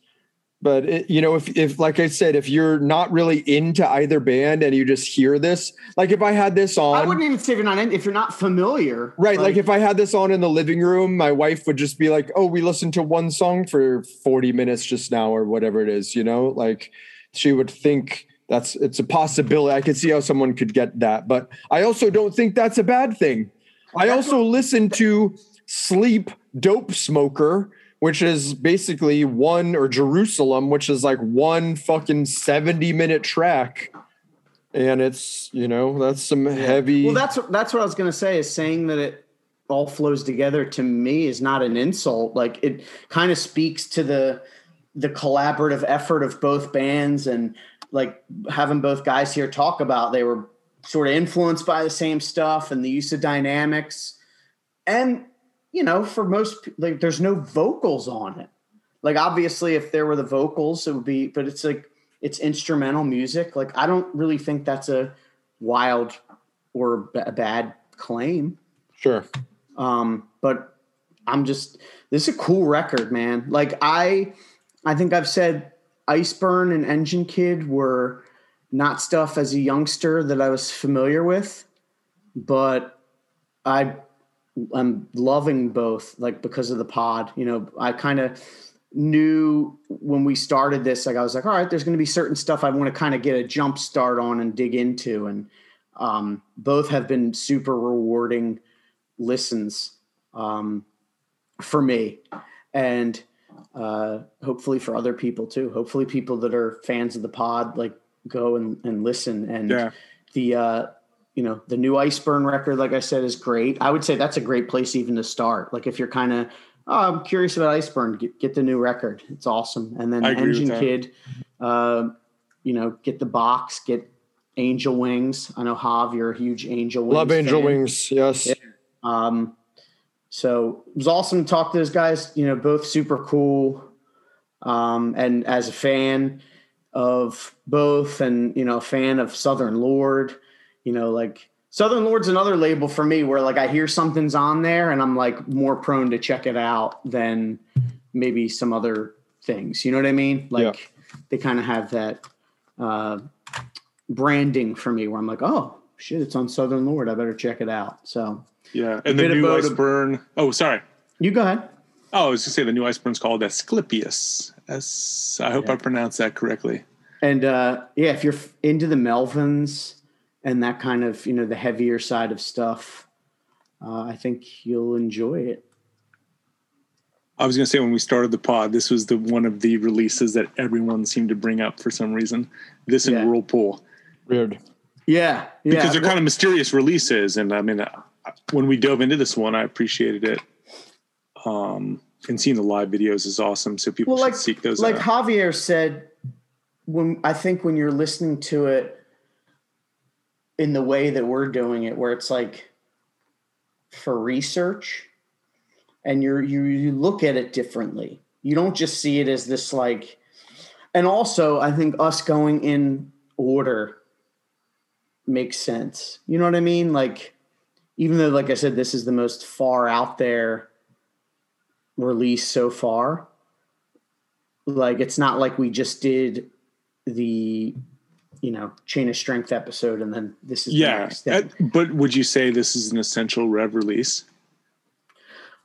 But it, you know, if if like I said, if you're not really into either band and you just hear this, like if I had this on, I wouldn't even say if you're not in, if you're not familiar. Right. Like, if I had this on in the living room, my wife would just be like, oh, we listened to one song for 40 minutes just now, or whatever it is, you know? Like she would think that's it's a possibility. I could see how someone could get that. But I also don't think that's a bad thing. I also listen to Sleep Dope Smoker, which is basically one or Jerusalem, which is like one fucking 70 minute track. And it's, you know, that's some heavy. Well, that's that's what I was going to say. Is saying that it all flows together to me is not an insult. Like it kind of speaks to the the collaborative effort of both bands and like having both guys here talk about they were sort of influenced by the same stuff and the use of dynamics and you know for most like there's no vocals on it. Like obviously if there were the vocals it would be but it's like it's instrumental music. Like i don't really think that's a wild or b- a bad claim. Sure. um but i'm just this is a cool record man. Like i i think i've said iceburn and engine kid were not stuff as a youngster that i was familiar with but i i'm loving both like because of the pod you know i kind of knew when we started this like i was like all right there's going to be certain stuff i want to kind of get a jump start on and dig into and um, both have been super rewarding listens um, for me and uh, hopefully for other people too hopefully people that are fans of the pod like go and, and listen and Yeah. the uh, you know the new iceburn record like i said is great i would say that's a great place even to start like if you're kind of oh, i'm curious about iceburn get, get the new record it's awesome and then I agree with engine kid uh, you know get the box get angel wings i know hav you're a huge angel wings Love Angel fan. Wings. Yes. Yeah. Um, so it was awesome to talk to those guys. You know, both super cool. Um, and as a fan of both, and you know, a fan of Southern Lord, you know, like Southern Lord's another label for me where like I hear something's on there, and I'm like more prone to check it out than maybe some other things. You know what I mean? Like they kind of have that uh, branding for me where I'm like, oh shit, it's on Southern Lord. I better check it out. So. Yeah. And the new about a- Iceburn. Oh, sorry. You go ahead. Oh, I was going to say the new Iceburns called Asclepius. As I hope I pronounced that correctly. And uh, yeah, if you're into the Melvins and that kind of, you know, the heavier side of stuff, uh, I think you'll enjoy it. I was going to say when we started the pod, this was the one of the releases that everyone seemed to bring up for some reason. This and Yeah. Whirlpool Weird. Yeah, yeah. because they're kind of mysterious releases, and I mean, uh, when we dove into this one, I appreciated it. Um, and seeing the live videos is awesome, so people well, should like seek those like out. Javier said, when I think when you're listening to it in the way that we're doing it, where it's like for research, and you're you you look at it differently. You don't just see it as this like, and also I think us going in order makes sense. You know what I mean? Like, even though, like I said, this is the most far out there release so far. Like, it's not like we just did the, you know, chain of strength episode and then this is the yeah, uh, but would you say this is an essential Rev release?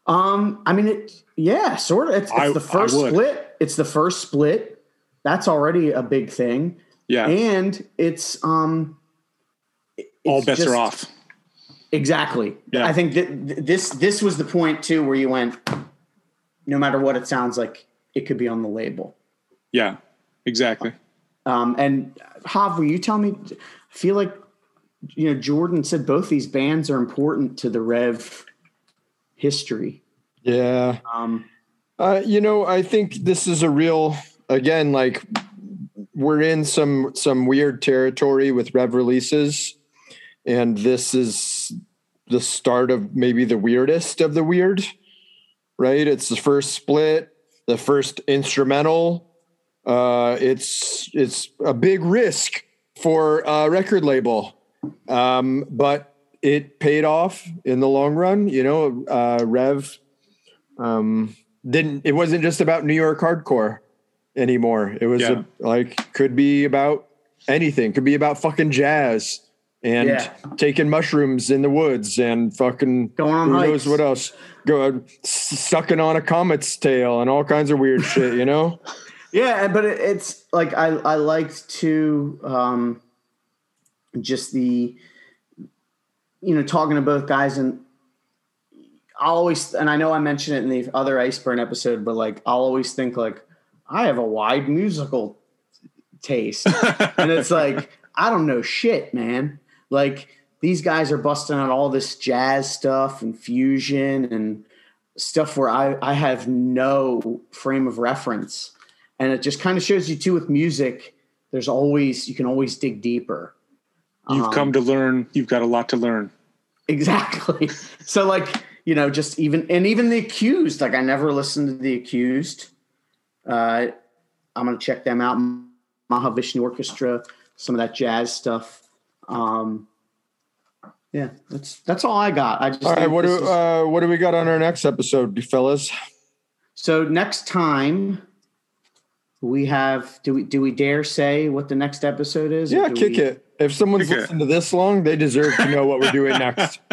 Um, I mean, it, yeah, sort of. It's, it's I- the first split. It's the first split. That's already a big thing, Yeah, and it's um, it- all bets just- are off. Exactly. Yeah. I think that this this was the point too where you went. No matter what it sounds like, it could be on the label. Yeah, exactly. Um, and Hav, will you tell me? I feel like you know, Jordan said both these bands are important to the Rev history. Yeah. Um, Uh, you know, I think this is a real again, like we're in some some weird territory with rev releases, and this is the start of maybe the weirdest of the weird. Right? It's the first split, the first instrumental. Uh, it's it's a big risk for a record label, um, but it paid off in the long run. You know, uh, Rev um, didn't. It wasn't just about New York hardcore anymore. It was Yeah. a, like could be about anything. Could be about fucking jazz and Yeah. taking mushrooms in the woods and fucking Going on who hikes. knows what else. Go sucking on a comet's tail and all kinds of weird shit. You know. Yeah, but it, it's like I I liked to um, just the you know talking to both guys and I'll always and I know I mentioned it in the other Iceburn episode, but like I'll always think like I have a wide musical taste, and it's like I don't know shit, man. Like these guys are busting out all this jazz stuff and fusion and stuff where I I have no frame of reference and it just kind of shows you too with music there's always you can always dig deeper You've Um, come to learn. You've got a lot to learn. exactly so like you know just even and even the accused like i never listened to the accused uh i'm gonna check them out mahavishnu orchestra some of that jazz stuff um yeah that's that's all i got i just All right. What do is- uh, what do we got on our next episode, fellas? so next time we have do we do we dare say what the next episode is Yeah, kick we- it. If someone's Kick it. listened to this long, they deserve to know what we're doing next.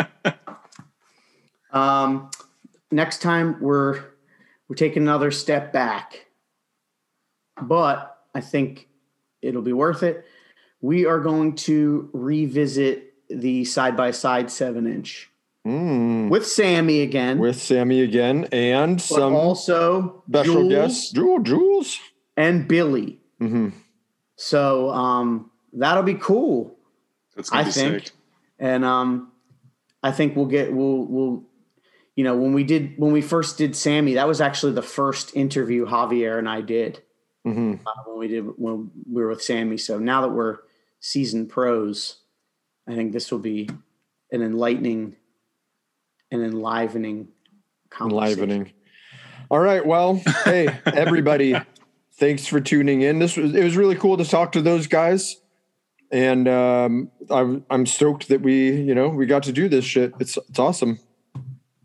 Um, next time we're we're taking another step back, but I think it'll be worth it. We are going to revisit the side by side seven inch Mm. with Sammy again, With Sammy again and but some also special Jules guests. Jewel, Jules. And Billy. hmm So um, that'll be cool. That's I be think, sick. and um, I think we'll get we'll we'll you know when we did when we first did Sammy, that was actually the first interview Javier and I did hmm uh, when we did when we were with Sammy. So now that we're seasoned pros, I think this will be an enlightening and enlivening conversation. Enlivening. All right. Well, hey, everybody, thanks for tuning in. This was it was really cool to talk to those guys. And um, I'm I'm stoked that we, you know, we got to do this shit. It's it's awesome.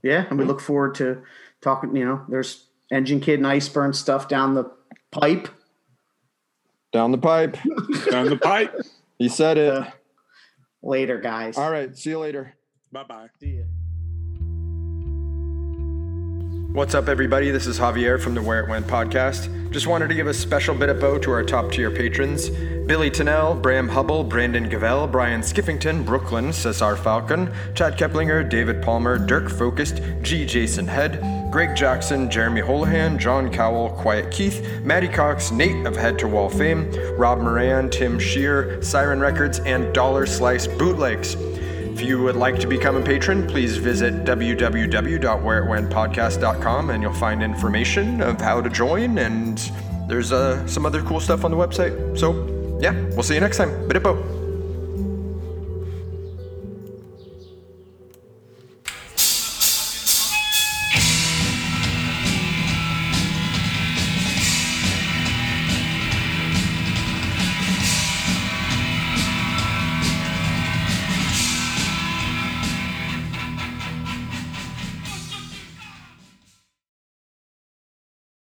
Yeah, and we look forward to talking. You know, there's Engine Kid and Iceburn stuff down the pipe. Down the pipe. Down the pipe. He said it. Uh, later, guys. All right. See you later. Bye bye. See ya. What's up, everybody? This is Javier from the Where It Went podcast. Just wanted to give a special bit of bow to our top tier patrons Billy Tennell, Bram Hubble, Brandon Gavell, Brian Skiffington, Brooklyn, Cesar Falcon, Chad Keplinger, David Palmer, Dirk Focused, G. Jason Head, Greg Jackson, Jeremy Holohan, John Cowell, Quiet Keith, Maddie Cox, Nate of Head to Wall fame, Rob Moran, Tim Shear, Siren Records, and Dollar Slice Bootlegs. If you would like to become a patron, please visit www.whereitwentpodcast.com and you'll find information of how to join and there's uh, some other cool stuff on the website. So, yeah, we'll see you next time. Bidippo.